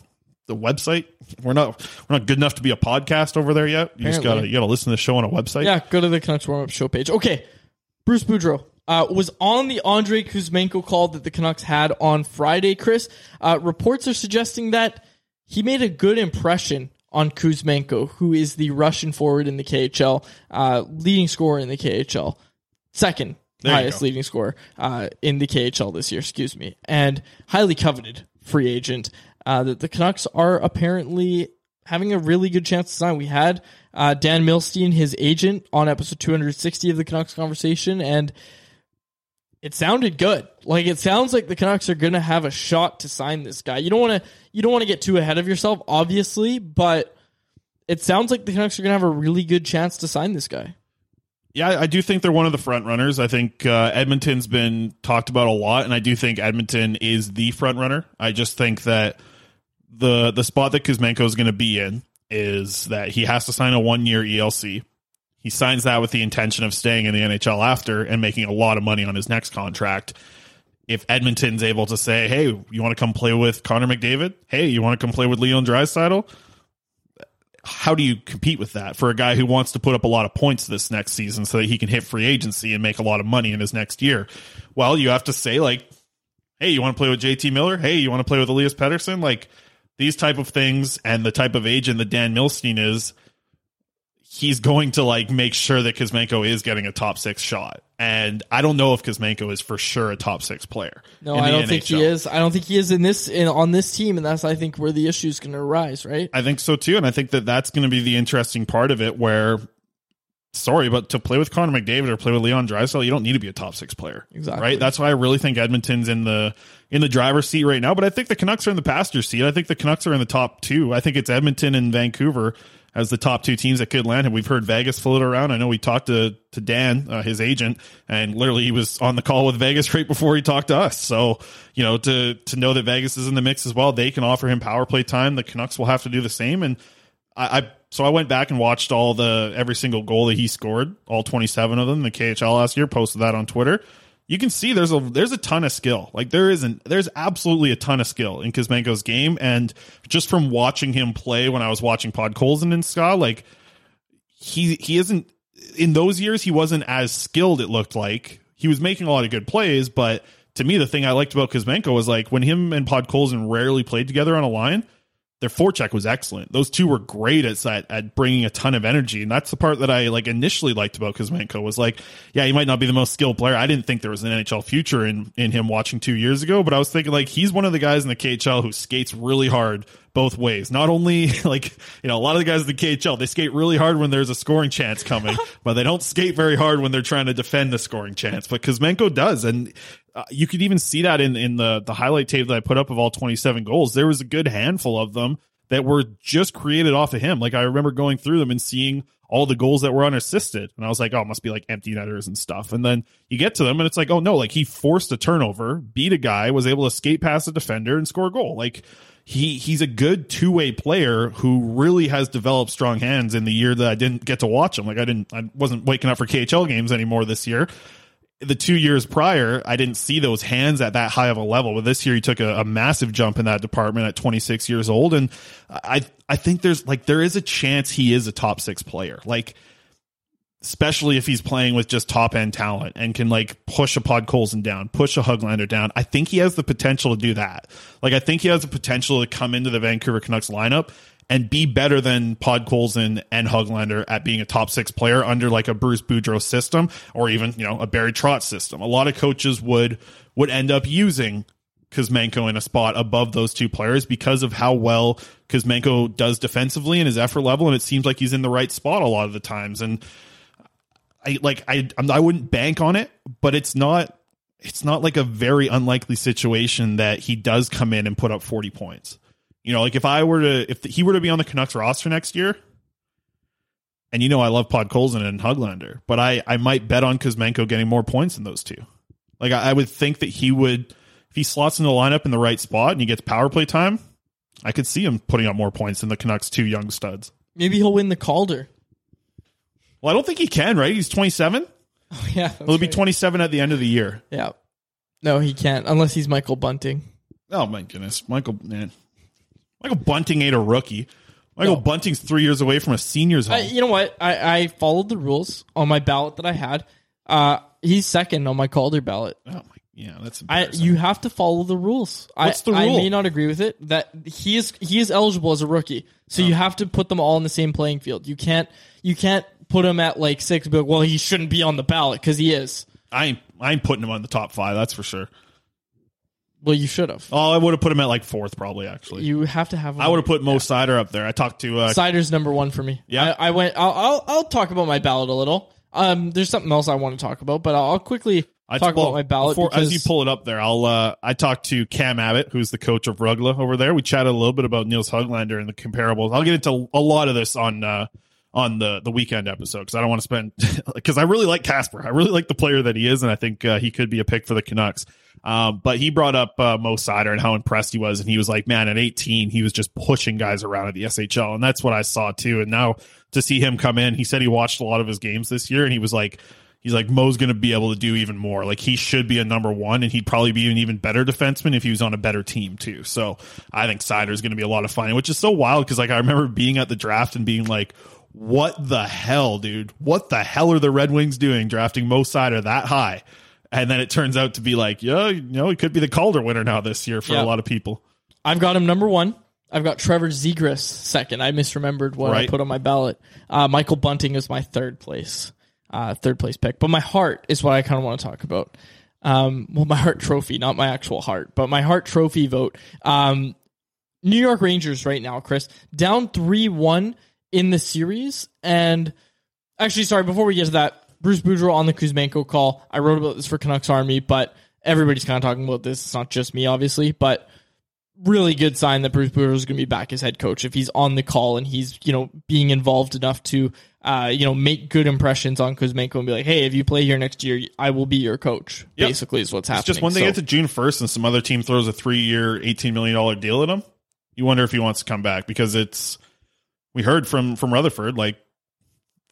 the website. We're not we're not good enough to be a podcast over there yet. You just Apparently. gotta you gotta listen to the show on a website. Yeah, go to the Canucks warm up show page. Okay, Bruce Boudreau uh, was on the Andrei Kuzmenko call that the Canucks had on Friday. Chris, uh, reports are suggesting that he made a good impression on Kuzmenko, who is the Russian forward in the KHL, uh, leading scorer in the KHL, second There highest leading scorer uh, in the KHL this year. Excuse me, and highly coveted free agent. Uh, that the Canucks are apparently having a really good chance to sign. We had uh, Dan Milstein, his agent, on episode 260 of the Canucks conversation, and it sounded good. Like it sounds like the Canucks are to have a shot to sign this guy. You don't want to you don't want to get too ahead of yourself, obviously, but it sounds like the Canucks are to have a really good chance to sign this guy. Yeah, I do think they're one of the front runners. I think uh, Edmonton's been talked about a lot, and I do think Edmonton is the front runner. I just think that the the spot that Kuzmenko is going to be in is that he has to sign a one year ELC. He signs that with the intention of staying in the NHL after and making a lot of money on his next contract. If Edmonton's able to say, "Hey, you want to come play with Connor McDavid? Hey, you want to come play with Leon Draisaitl?" how do you compete with that for a guy who wants to put up a lot of points this next season so that he can hit free agency and make a lot of money in his next year? Well, you have to say like, hey, you want to play with JT Miller? Hey, you want to play with Elias Pettersson? Like these type of things and the type of agent that Dan Milstein is, he's going to like make sure that Kuzmenko is getting a top six shot. And I don't know if Kuzmenko is for sure a top six player. No, I don't think he is. I don't think he is in this in, on this team, and that's I think where the issue is going to arise. Right? I think so too, and I think that that's going to be the interesting part of it, where sorry, but to play with Connor McDavid or play with Leon Draisaitl, you don't need to be a top six player. Exactly. Right. That's why I really think Edmonton's in the in the driver's seat right now. But I think the Canucks are in the passenger seat. I think the Canucks are in the top two. I think it's Edmonton and Vancouver as the top two teams that could land. him. we've heard Vegas float around. I know we talked to to Dan, uh, his agent, and literally he was on the call with Vegas right before he talked to us. So you know to to know that Vegas is in the mix as well, they can offer him power play time. The Canucks will have to do the same. And I, I so I went back and watched all the every single goal that he scored, all 27 of them, the KHL last year. Posted that on Twitter. You can see there's a there's a ton of skill. Like there isn't there's absolutely a ton of skill in Kuzmenko's game, and just from watching him play when I was watching Podkolzin and SKA, like he he isn't in those years he wasn't as skilled. It looked like he was making a lot of good plays, but to me the thing I liked about Kuzmenko was like when him and Podkolzin rarely played together on a line their forecheck was excellent. Those two were great at, at bringing a ton of energy, and that's the part that I like initially liked about Kuzmenko was like, yeah, he might not be the most skilled player. I didn't think there was an NHL future in in him watching two years ago, but I was thinking like he's one of the guys in the KHL who skates really hard both ways. Not only like you know a lot of the guys in the KHL they skate really hard when there's a scoring chance coming, but they don't skate very hard when they're trying to defend the scoring chance. But Kuzmenko does, and uh, you could even see that in in the the highlight tape that I put up of all 27 goals. There was a good handful of them that were just created off of him. Like I remember going through them and seeing all the goals that were unassisted, and I was like, oh, it must be like empty netters and stuff. And then you get to them, and it's like, oh no, like he forced a turnover, beat a guy, was able to skate past a defender and score a goal. Like he he's a good two way player who really has developed strong hands in the year that I didn't get to watch him. Like I didn't I wasn't waking up for KHL games anymore this year the two years prior, I didn't see those hands at that high of a level. But this year, he took a, a, massive jump in that department at 26 years old, and I I think there's like there is a chance he is a top six player. Like especially if he's playing with just top end talent and can like push a Pod Podkolzin down, push a Höglander down. I think he has the potential to do that. Like I think he has the potential to come into the Vancouver Canucks lineup and be better than Pod Podkolzin and Höglander at being a top six player under like a Bruce Boudreau system or even, you know, a Barry Trotz system. A lot of coaches would would end up using Kuzmenko in a spot above those two players because of how well Kuzmenko does defensively and his effort level, and it seems like he's in the right spot a lot of the times. And I like I I wouldn't bank on it, but it's not it's not like a very unlikely situation that he does come in and put up 40 points. You know, like if I were to, if he were to be on the Canucks roster next year, and you know I love Podkolzin and Höglander, but I I might bet on Kuzmenko getting more points than those two. Like I, I, would think that he would, if he slots in the lineup in the right spot and he gets power play time, I could see him putting up more points than the Canucks two young studs. Maybe he'll win the Calder. Well, I don't think he can. Right? He's twenty seven. Oh yeah, he'll right. be twenty seven at the end of the year. Yeah. No, he can't unless he's Michael Bunting. Oh my goodness, Michael man. Michael Bunting ain't a rookie. Michael no. Bunting's three years away from a senior's home. I, you know what? I, I followed the rules on my ballot that I had. Uh, he's second on my Calder ballot. Oh my, yeah, that's. I, you have to follow the rules. What's I, rule? I may not agree with it. That he is he is eligible as a rookie, so oh. you have to put them all in the same playing field. You can't you can't put him at like six. But well, he shouldn't be on the ballot because he is. I ain't I ain't putting him on the top five. That's for sure. Well, you should have. Oh, I would have put him at like fourth, probably. Actually, You have to have. I would have put Mo Seider up there. I talked to uh, Seider's number one for me. Yeah. I, I went. I'll, I'll I'll talk about my ballot a little. Um, there's something else I want to talk about, but I'll, I'll quickly I talk well, about my ballot. before- as you pull it up there. I'll uh, I talked to Cam Abbott, who's the coach of Rögle over there. We chatted a little bit about Nils Höglander and the comparables. I'll get into a lot of this on uh, on the the weekend episode because I don't want to spend because I really like Kasper. I really like the player that he is, and I think uh, he could be a pick for the Canucks. Um, but he brought up uh, Mo Seider and how impressed he was, and he was like, "Man, at 18, he was just pushing guys around at the SHL," and that's what I saw too. And now to see him come in, he said he watched a lot of his games this year, and he was like. He's like Mo's going to be able to do even more. Like he should be a number one, and he'd probably be an even better defenseman if he was on a better team too. So I think Seider's going to be a lot of fun, which is so wild because like I remember being at the draft and being like, what the hell, dude? What the hell are the Red Wings doing drafting Mo Seider that high? And then it turns out to be like, yeah, you know, he could be the Calder winner now this year for Yeah. a lot of people. I've got him number one. I've got Trevor Zegras second. I misremembered what I put on my ballot. Uh, Michael Bunting is my third place, uh, third place pick. But my heart is what I kind of want to talk about. Um, well, my Hart trophy, not my actual heart, but my Hart trophy vote. Um, New York Rangers right now, Chris, down three one in the series, and Actually, sorry. Before we get to that, Bruce Boudreau on the Kuzmenko call. I wrote about this for Canucks Army, but everybody's kind of talking about this. It's not just me, obviously, but really good sign that Bruce Boudreau is going to be back as head coach if he's on the call and he's you know being involved enough to uh, you know make good impressions on Kuzmenko and be like, hey, if you play here next year, I will be your coach. Yep. Basically, is what's happening. It's just when they So- get to June first and some other team throws a three year, eighteen million dollar deal at him, you wonder if he wants to come back because it's we heard from from Rutherford like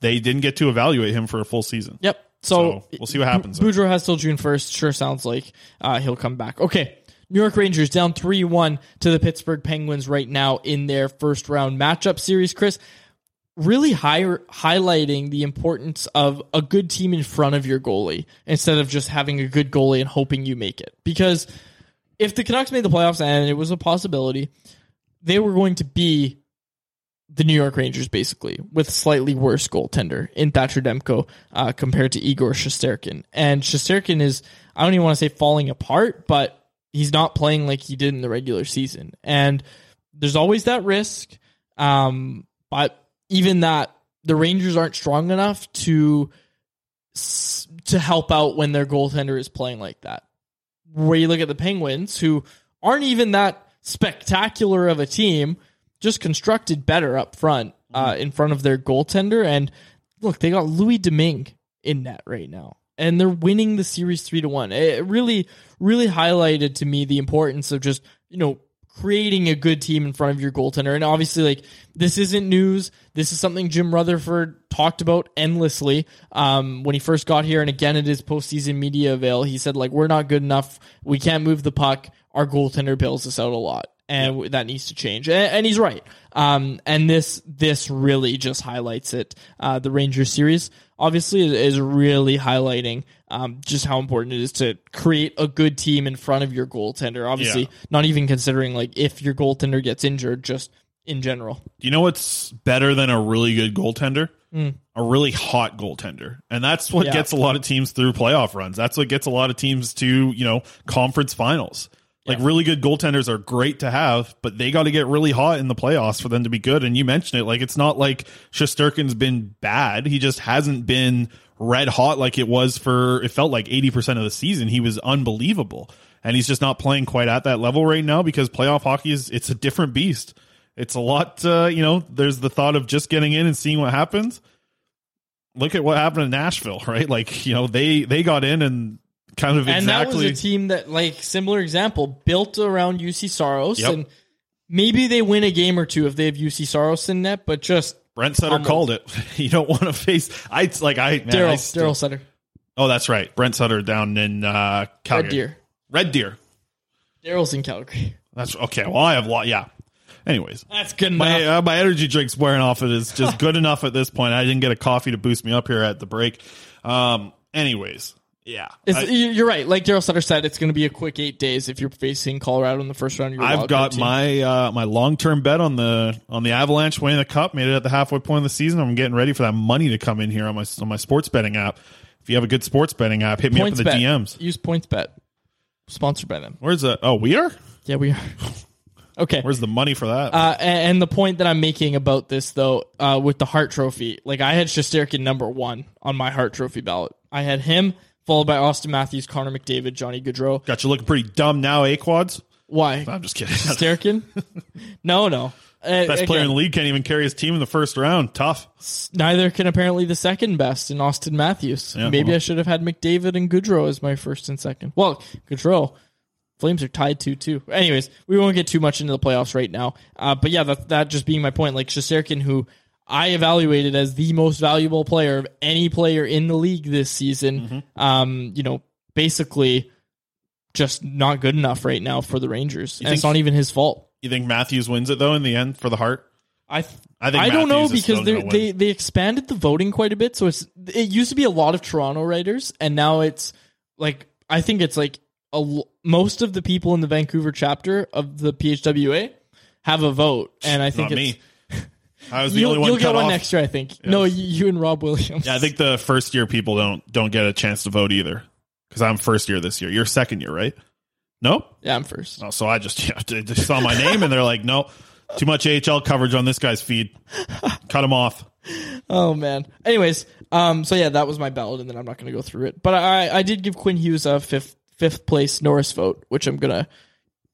they didn't get to evaluate him for a full season. Yep. So, we'll see what happens. Boudreau has till June first. Sure sounds like uh, he'll come back. Okay. New York Rangers down three one to the Pittsburgh Penguins right now in their first round matchup series. Chris, really high, highlighting the importance of a good team in front of your goalie instead of just having a good goalie and hoping you make it. Because if the Canucks made the playoffs and it was a possibility, they were going to be the New York Rangers basically with slightly worse goaltender in Thatcher Demko uh, compared to Igor Shesterkin. And Shesterkin is, I don't even want to say falling apart, but he's not playing like he did in the regular season. And there's always that risk. Um, but even that, the Rangers aren't strong enough to to help out when their goaltender is playing like that. Where you look at the Penguins, who aren't even that spectacular of a team, just constructed better up front, uh, in front of their goaltender. And look, they got Louis Domingue in net right now, and they're winning the series three to one. It really, really highlighted to me the importance of just you know creating a good team in front of your goaltender. And obviously, like this isn't news. This is something Jim Rutherford talked about endlessly um, when he first got here, and again at his postseason media avail. He said like we're not good enough. We can't move the puck. Our goaltender bails us out a lot. And that needs to change, and, and he's right. Um, and this this really just highlights it. Uh, the Rangers series obviously is, really highlighting um, just how important it is to create a good team in front of your goaltender. Obviously, Yeah. not even considering like if your goaltender gets injured, just in general. Do you know what's better than a really good goaltender? Mm. A really hot goaltender. And that's what Yeah. gets a lot of teams through playoff runs. That's what gets a lot of teams to, you know, conference finals. Like really good goaltenders are great to have, but they got to get really hot in the playoffs for them to be good. And you mentioned it, like it's not like Shesterkin's been bad. He just hasn't been red hot like it was for it felt like 80% of the season. He was unbelievable. And he's just not playing quite at that level right now because playoff hockey is it's a different beast. It's a lot uh, you know, there's the thought of just getting in and seeing what happens. Look at what happened in Nashville, right? Like, you know, they they got in and kind of And that was a team that, like, similar example, built around Juuse Saros, Yep. and maybe they win a game or two if they have Juuse Saros in net, but just Brent Sutter Almost. called it. You don't want to face. I like I Daryl Daryl Sutter, Oh, that's right. Brent Sutter down in uh, Calgary. Red Deer. Red Deer. Daryl's in Calgary. That's okay. Well, I have a lot. Yeah. Anyways, That's good enough. my uh, my energy drink's wearing off. It is just good enough at this point. I didn't get a coffee to boost me up here at the break. Um. Anyways, yeah. I- you- you're right. Like Daryl Sutter said, it's going to be a quick eight days if you're facing Colorado in the first round I've got my uh, my long term bet on the on the Avalanche winning the cup. Made it at the halfway point of the season. I'm getting ready for that money to come in here on my on my sports betting app. If you have a good sports betting app, hit me points up in the bet. DMs. Use points bet. Sponsored by them. Where's that? Oh, we are. Yeah, we are. Okay. Where's the money for that? Uh, and, the point that I'm making about this, though, uh, with the Hart Trophy, like I had Shesterkin number one on my Hart Trophy ballot. I had him, followed by Auston Matthews, Connor McDavid, Johnny Gaudreau. Got you looking pretty dumb now, eh, quads? Why? I'm just kidding. Shesterkin? no, no. Uh, Best player in the league can't even carry his team in the first round. Tough. Neither can apparently the second best in Auston Matthews. Yeah, Maybe well. I should have had McDavid and Gaudreau as my first and second. Well, Gaudreau, Flames are tied two two. Anyways, we won't get too much into the playoffs right now. Uh, but yeah, that that just being my point. Like Shesterkin, who I evaluated as the most valuable player of any player in the league this season. Mm-hmm. Um, you know, basically just not good enough right now for the Rangers. and think- it's not even his fault. You think Matthews wins it though in the end for the Hart? I th- I think I don't know because they they expanded the voting quite a bit. So it's it used to be a lot of Toronto writers, and now it's like I think it's like a most of the people in the Vancouver chapter of the PHWA have a vote, and I think Not it's, me. I was the you'll, only one you'll get one off. year. I think. No, you, you and Rob Williams. Yeah, I think the first year people don't don't get a chance to vote either because I'm first year this year. You're second year, right? No. Yeah, I'm first. Oh, so I just, yeah, just saw my name and they're like, no, too much AHL coverage on this guy's feed. Cut him off. Oh man. Anyways, um, so yeah, that was my ballot, and then I'm not going to go through it. But I, I did give Quinn Hughes a fifth fifth place Norris vote, which I'm going to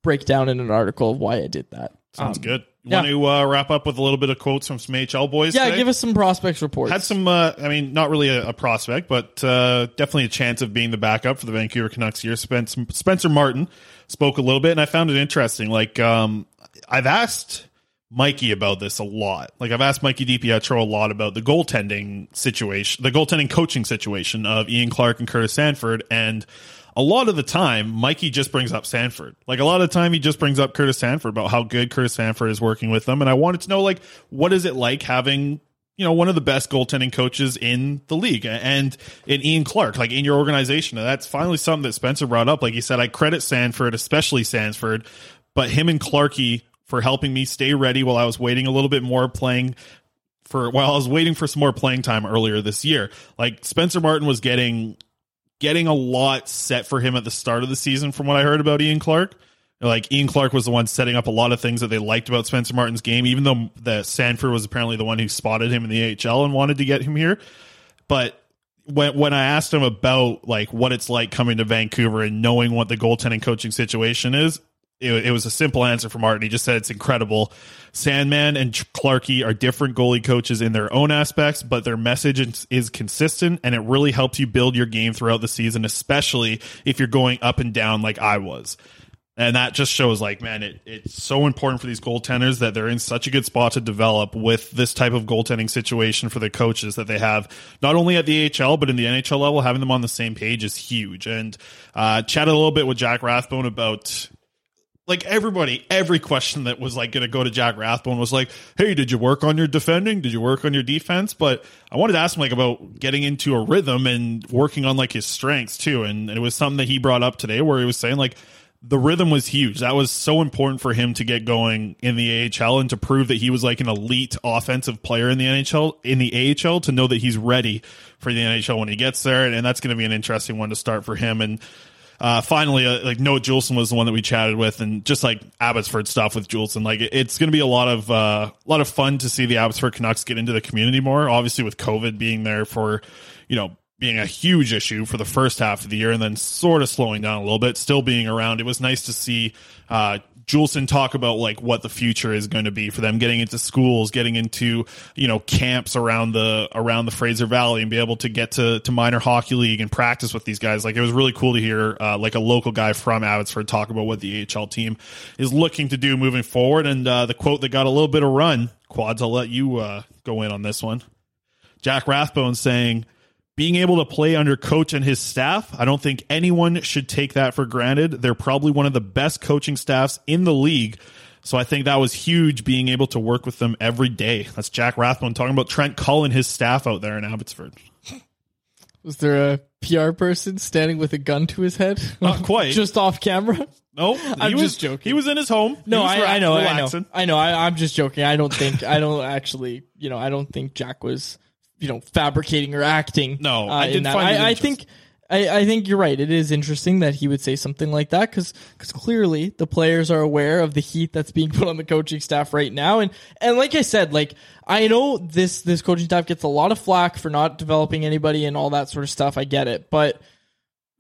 break down in an article of why I did that. Sounds Um, good. You yeah. want to uh, wrap up with a little bit of quotes from some HL boys? Yeah, today? give us some prospects reports. Had some, uh, I mean, not really a, a prospect, but uh, definitely a chance of being the backup for the Vancouver Canucks here. Spencer, Spencer Martin spoke a little bit, and I found it interesting. Like, um, I've asked Mikey about this a lot. Like, I've asked Mikey DiPietro a lot about the goaltending situation, the goaltending coaching situation of Ian Clark and Curtis Sanford, and a lot of the time, Mikey just brings up Sanford. Like a lot of the time, he just brings up Curtis Sanford about how good Curtis Sanford is working with them. And I wanted to know, like, what is it like having you know, one of the best goaltending coaches in the league and in Ian Clark, like in your organization. And that's finally something that Spencer brought up. Like he said, I credit Sanford, especially Sanford, but him and Clarky for helping me stay ready while I was waiting a little bit more playing for while I was waiting for some more playing time earlier this year. Like Spencer Martin was getting getting a lot set for him at the start of the season from what I heard about Ian Clark. Like Ian Clark was the one setting up a lot of things that they liked about Spencer Martin's game, even though the Sanford was apparently the one who spotted him in the AHL and wanted to get him here. But when when I asked him about like what it's like coming to Vancouver and knowing what the goaltending coaching situation is, it, it was a simple answer from Martin. He just said it's incredible. Sandman and Clarkey are different goalie coaches in their own aspects, but their message is, is consistent and it really helps you build your game throughout the season, especially if you're going up and down like I was. And that just shows like, man, it, it's so important for these goaltenders that they're in such a good spot to develop with this type of goaltending situation for the coaches that they have, not only at the AHL, but in the NHL level, having them on the same page is huge. And uh, chatted a little bit with Jack Rathbone about like everybody, every question that was like going to go to Jack Rathbone was like, "Hey, did you work on your defending? Did you work on your defense?" But I wanted to ask him like about getting into a rhythm and working on like his strengths too. And it was something that he brought up today where he was saying like the rhythm was huge. That was so important for him to get going in the AHL and to prove that he was like an elite offensive player in the NHL in the AHL to know that he's ready for the NHL when he gets there. And, and that's going to be an interesting one to start for him. And uh, finally, uh, like Noah Juulsen was the one that we chatted with, and just like Abbotsford stuff with Juulsen, like it, it's going to be a lot of uh, a lot of fun to see the Abbotsford Canucks get into the community more. Obviously, with COVID being there for you know being a huge issue for the first half of the year, and then sort of slowing down a little bit, still being around. It was nice to see uh, Juulsen talk about like what the future is going to be for them, getting into schools, getting into you know camps around the around the Fraser Valley, and be able to get to to minor hockey league and practice with these guys. Like it was really cool to hear uh, like a local guy from Abbotsford talk about what the AHL team is looking to do moving forward. And uh, the quote that got a little bit of run, Quads, I'll let you uh, go in on this one. Jack Rathbone saying being able to play under coach and his staff, I don't think anyone should take that for granted. They're probably one of the best coaching staffs in the league. So I think that was huge being able to work with them every day. That's Jack Rathbone talking about Trent Cullen, his staff out there in Abbotsford. Was there a PR person standing with a gun to his head? Not quite. just off camera? No, I'm was, just joking. He was in his home. No, He I, ra- I know. I know, I know. I, I'm just joking. I don't think, I don't actually, you know, I don't think Jack was, you know, fabricating or acting. No, uh, I did that. find I, I think, I, I think you're right. It is interesting that he would say something like that because, because clearly the players are aware of the heat that's being put on the coaching staff right now, and and like I said, like I know this this coaching staff gets a lot of flack for not developing anybody and all that sort of stuff. I get it, but.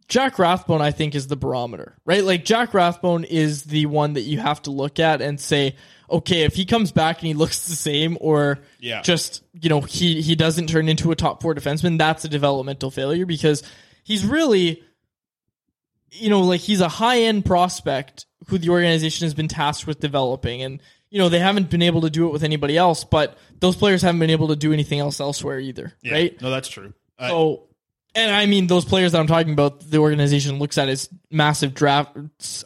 Jack Rathbone, I think, is the barometer, right? Like Jack Rathbone is the one that you have to look at and say, okay, if he comes back and he looks the same, or Yeah. just you know he he doesn't turn into a top four defenseman, that's a developmental failure because he's really, you know, like he's a high end prospect who the organization has been tasked with developing, and you know they haven't been able to do it with anybody else, but those players haven't been able to do anything else elsewhere either, Yeah. right? No, that's true. I- So, and I mean, those players that I'm talking about, the organization looks at as massive draft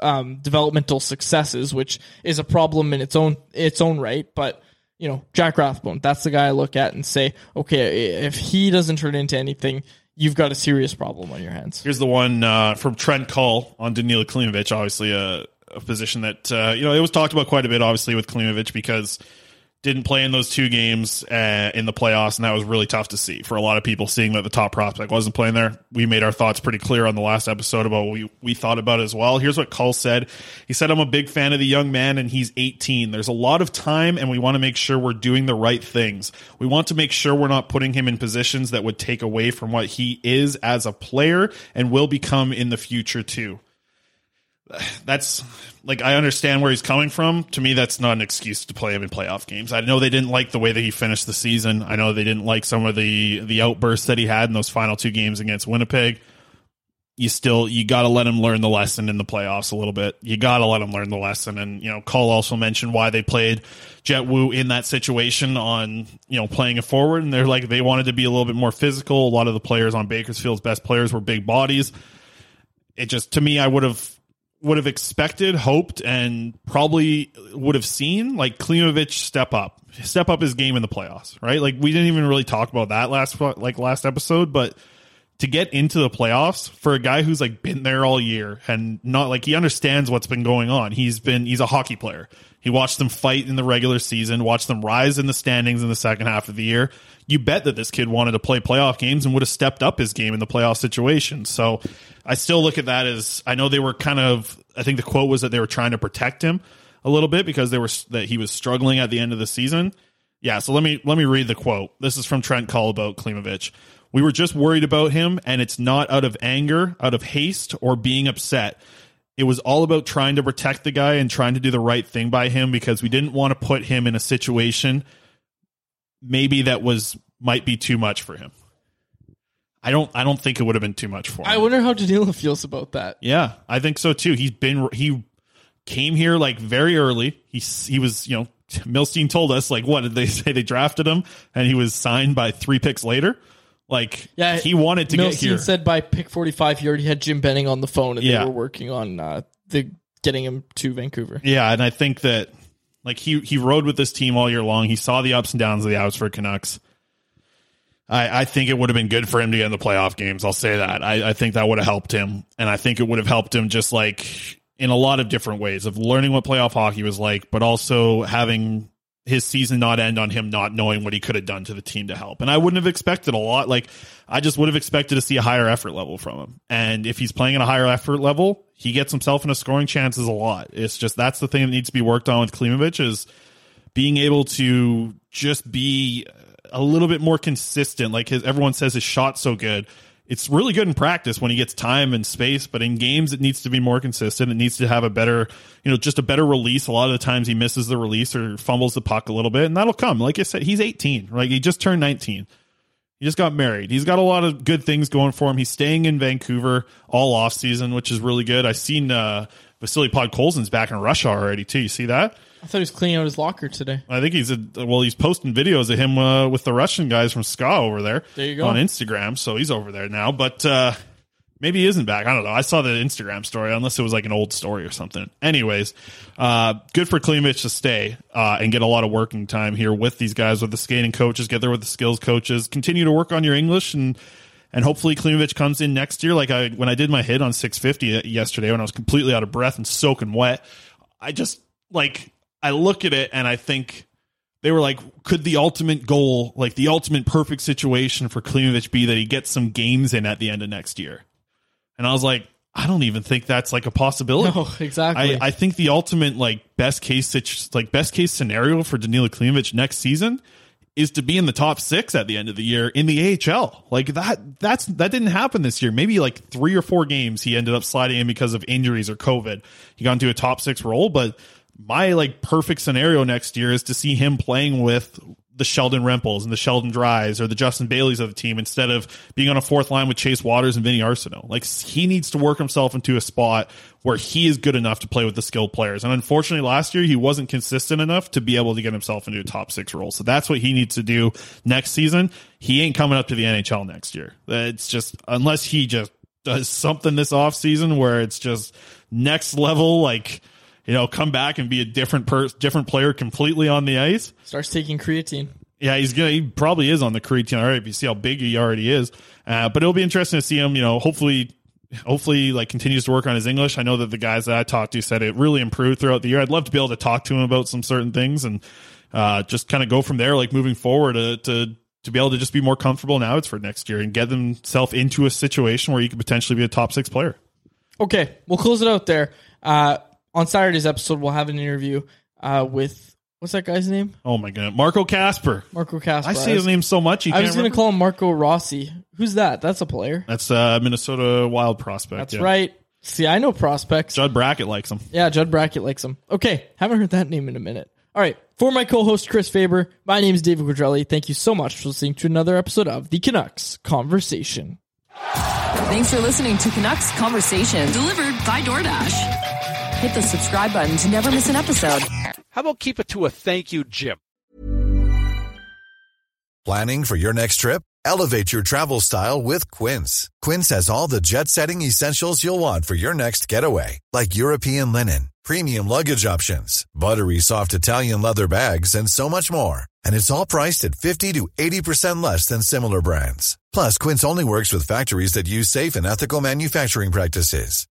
um, developmental successes, which is a problem in its own its own right. But you know, Jack Rathbone, that's the guy I look at and say, okay, if he doesn't turn into anything, you've got a serious problem on your hands. Here's the one uh, from Trent Cull on Danila Klimovich, obviously a, a position that, uh, you know, it was talked about quite a bit, obviously, with Klimovich because didn't play in those two games uh, in the playoffs, and that was really tough to see for a lot of people. Seeing that the top prospect wasn't playing there, we made our thoughts pretty clear on the last episode about what we we thought about as well. Here's what Cull said: He said, "I'm a big fan of the young man, and he's 18. There's a lot of time, and we want to make sure we're doing the right things. We want to make sure we're not putting him in positions that would take away from what he is as a player and will become in the future too." that's like I understand where he's coming from. To me, that's not an excuse to play him in playoff games. I know they didn't like the way that he finished the season. I know they didn't like some of the the outbursts that he had in those final two games against Winnipeg. You still you got to let him learn the lesson in the playoffs a little bit. You got to let him learn the lesson. And you know, Cole also mentioned why they played Jett Woo in that situation on you know playing it forward, and they're like they wanted to be a little bit more physical. A lot of the players on Bakersfield's best players were big bodies. It just to me, I would have would have expected, hoped, and probably would have seen like Klimovich step up, step up his game in the playoffs, right? Like we didn't even really talk about that last like last episode, but to get into the playoffs for a guy who's like been there all year and not like he understands what's been going on. He's been he's a hockey player. He watched them fight in the regular season, watched them rise in the standings in the second half of the year. You bet that this kid wanted to play playoff games and would have stepped up his game in the playoff situation. So I still look at that as I know they were kind of I think the quote was that they were trying to protect him a little bit because they were that he was struggling at the end of the season. Yeah, so let me let me read the quote. This is from Trent Cull about Klimovich. We were just worried about him, and it's not out of anger, out of haste, or being upset. It was all about trying to protect the guy and trying to do the right thing by him because we didn't want to put him in a situation maybe that was might be too much for him. I don't I don't think it would have been too much for him. I wonder how Danila feels about that. Yeah, I think so too. He's been he came here like very early. He he was you know Milstein told us like what did they say they drafted him and he was signed by three picks later. Like Yeah, he wanted to Milstein get here. said by pick 45 he already had Jim Benning on the phone and Yeah. they were working on uh, the getting him to Vancouver. Yeah, and I think that like he he rode with this team all year long. He saw the ups and downs of the Abbotsford Canucks. I, I think it would have been good for him to get in the playoff games. I'll say that. I, I think that would have helped him, and I think it would have helped him just like in a lot of different ways of learning what playoff hockey was like, but also having his season not end on him not knowing what he could have done to the team to help. And I wouldn't have expected a lot. Like I just would have expected to see a higher effort level from him. And if he's playing at a higher effort level, he gets himself into scoring chances a lot. It's just that's the thing that needs to be worked on with Klimovich is being able to just be a little bit more consistent. Like his, everyone says his shot's so good. It's really good in practice when he gets time and space, but in games it needs to be more consistent. It needs to have a better, you know, just a better release. A lot of the times he misses the release or fumbles the puck a little bit, and that'll come. Like I said, he's 18. Like he just turned 19. He just got married. He's got a lot of good things going for him. He's staying in Vancouver all off season, which is really good. I've seen uh Vasily Podkolzin's back in Russia already too. You see that? I thought he was cleaning out his locker today. I think he's a well. He's posting videos of him uh, with the Russian guys from SKA over there. There you go. on Instagram. So he's over there now, but uh, maybe he isn't back. I don't know. I saw the Instagram story, unless it was like an old story or something. Anyways, uh, good for Klimovich to stay uh, and get a lot of working time here with these guys, with the skating coaches. Get there with the skills coaches. Continue to work on your English and. And hopefully Klimovich comes in next year. Like I, when I did my hit on 650 uh, yesterday, when I was completely out of breath and soaking wet, I just like I look at it and I think they were like, could the ultimate goal, like the ultimate perfect situation for Klimovich be that he gets some games in at the end of next year? And I was like, I don't even think that's like a possibility. No, exactly. I, I think the ultimate like best case like best case scenario for Danila Klimovich next season is to be in the top six at the end of the year in the AHL. Like that that's that didn't happen this year. Maybe like three or four games he ended up sliding in because of injuries or COVID. He got into a top six role, but my like perfect scenario next year is to see him playing with the Sheldon Rempals and the Sheldon Dries or the Justin Baileys of the team instead of being on a fourth line with Chase Wouters and Vinny Arseneau. Like he needs to work himself into a spot where he is good enough to play with the skilled players. And unfortunately last year he wasn't consistent enough to be able to get himself into a top six role. So that's what he needs to do next season. He ain't coming up to the NHL next year. It's just unless he just does something this offseason where it's just next level like you know, come back and be a different per different player completely on the ice. Starts taking creatine. Yeah, he's gonna. He probably is on the creatine already. If you see how big he already is, uh, but it'll be interesting to see him. You know, hopefully, hopefully, like continues to work on his English. I know that the guys that I talked to said it really improved throughout the year. I'd love to be able to talk to him about some certain things and uh, just kind of go from there, like moving forward uh, to to be able to just be more comfortable now it's for next year and get themselves into a situation where he could potentially be a top six player. Okay, we'll close it out there. Uh, on Saturday's episode, we'll have an interview uh, with what's that guy's name? Oh my god, Marco Kasper. Marco Kasper. I see his name so much. You I can't was going to call him Marco Rossi. Who's that? That's a player. That's uh, Minnesota Wild prospect. That's yeah. right. See, I know prospects. Judd Brackett likes him. Yeah, Judd Brackett likes him. Okay, haven't heard that name in a minute. All right, for my co-host Chris Faber, my name is David Quadrelli. Thank you so much for listening to another episode of the Canucks Conversation. Thanks for listening to Canucks Conversation, delivered by DoorDash. Hit the subscribe button to never miss an episode. How about keep it to a thank you, Jim? Planning for your next trip? Elevate your travel style with Quince. Quince has all the jet setting essentials you'll want for your next getaway, like European linen, premium luggage options, buttery soft Italian leather bags, and so much more. And it's all priced at 50 to 80% less than similar brands. Plus, Quince only works with factories that use safe and ethical manufacturing practices.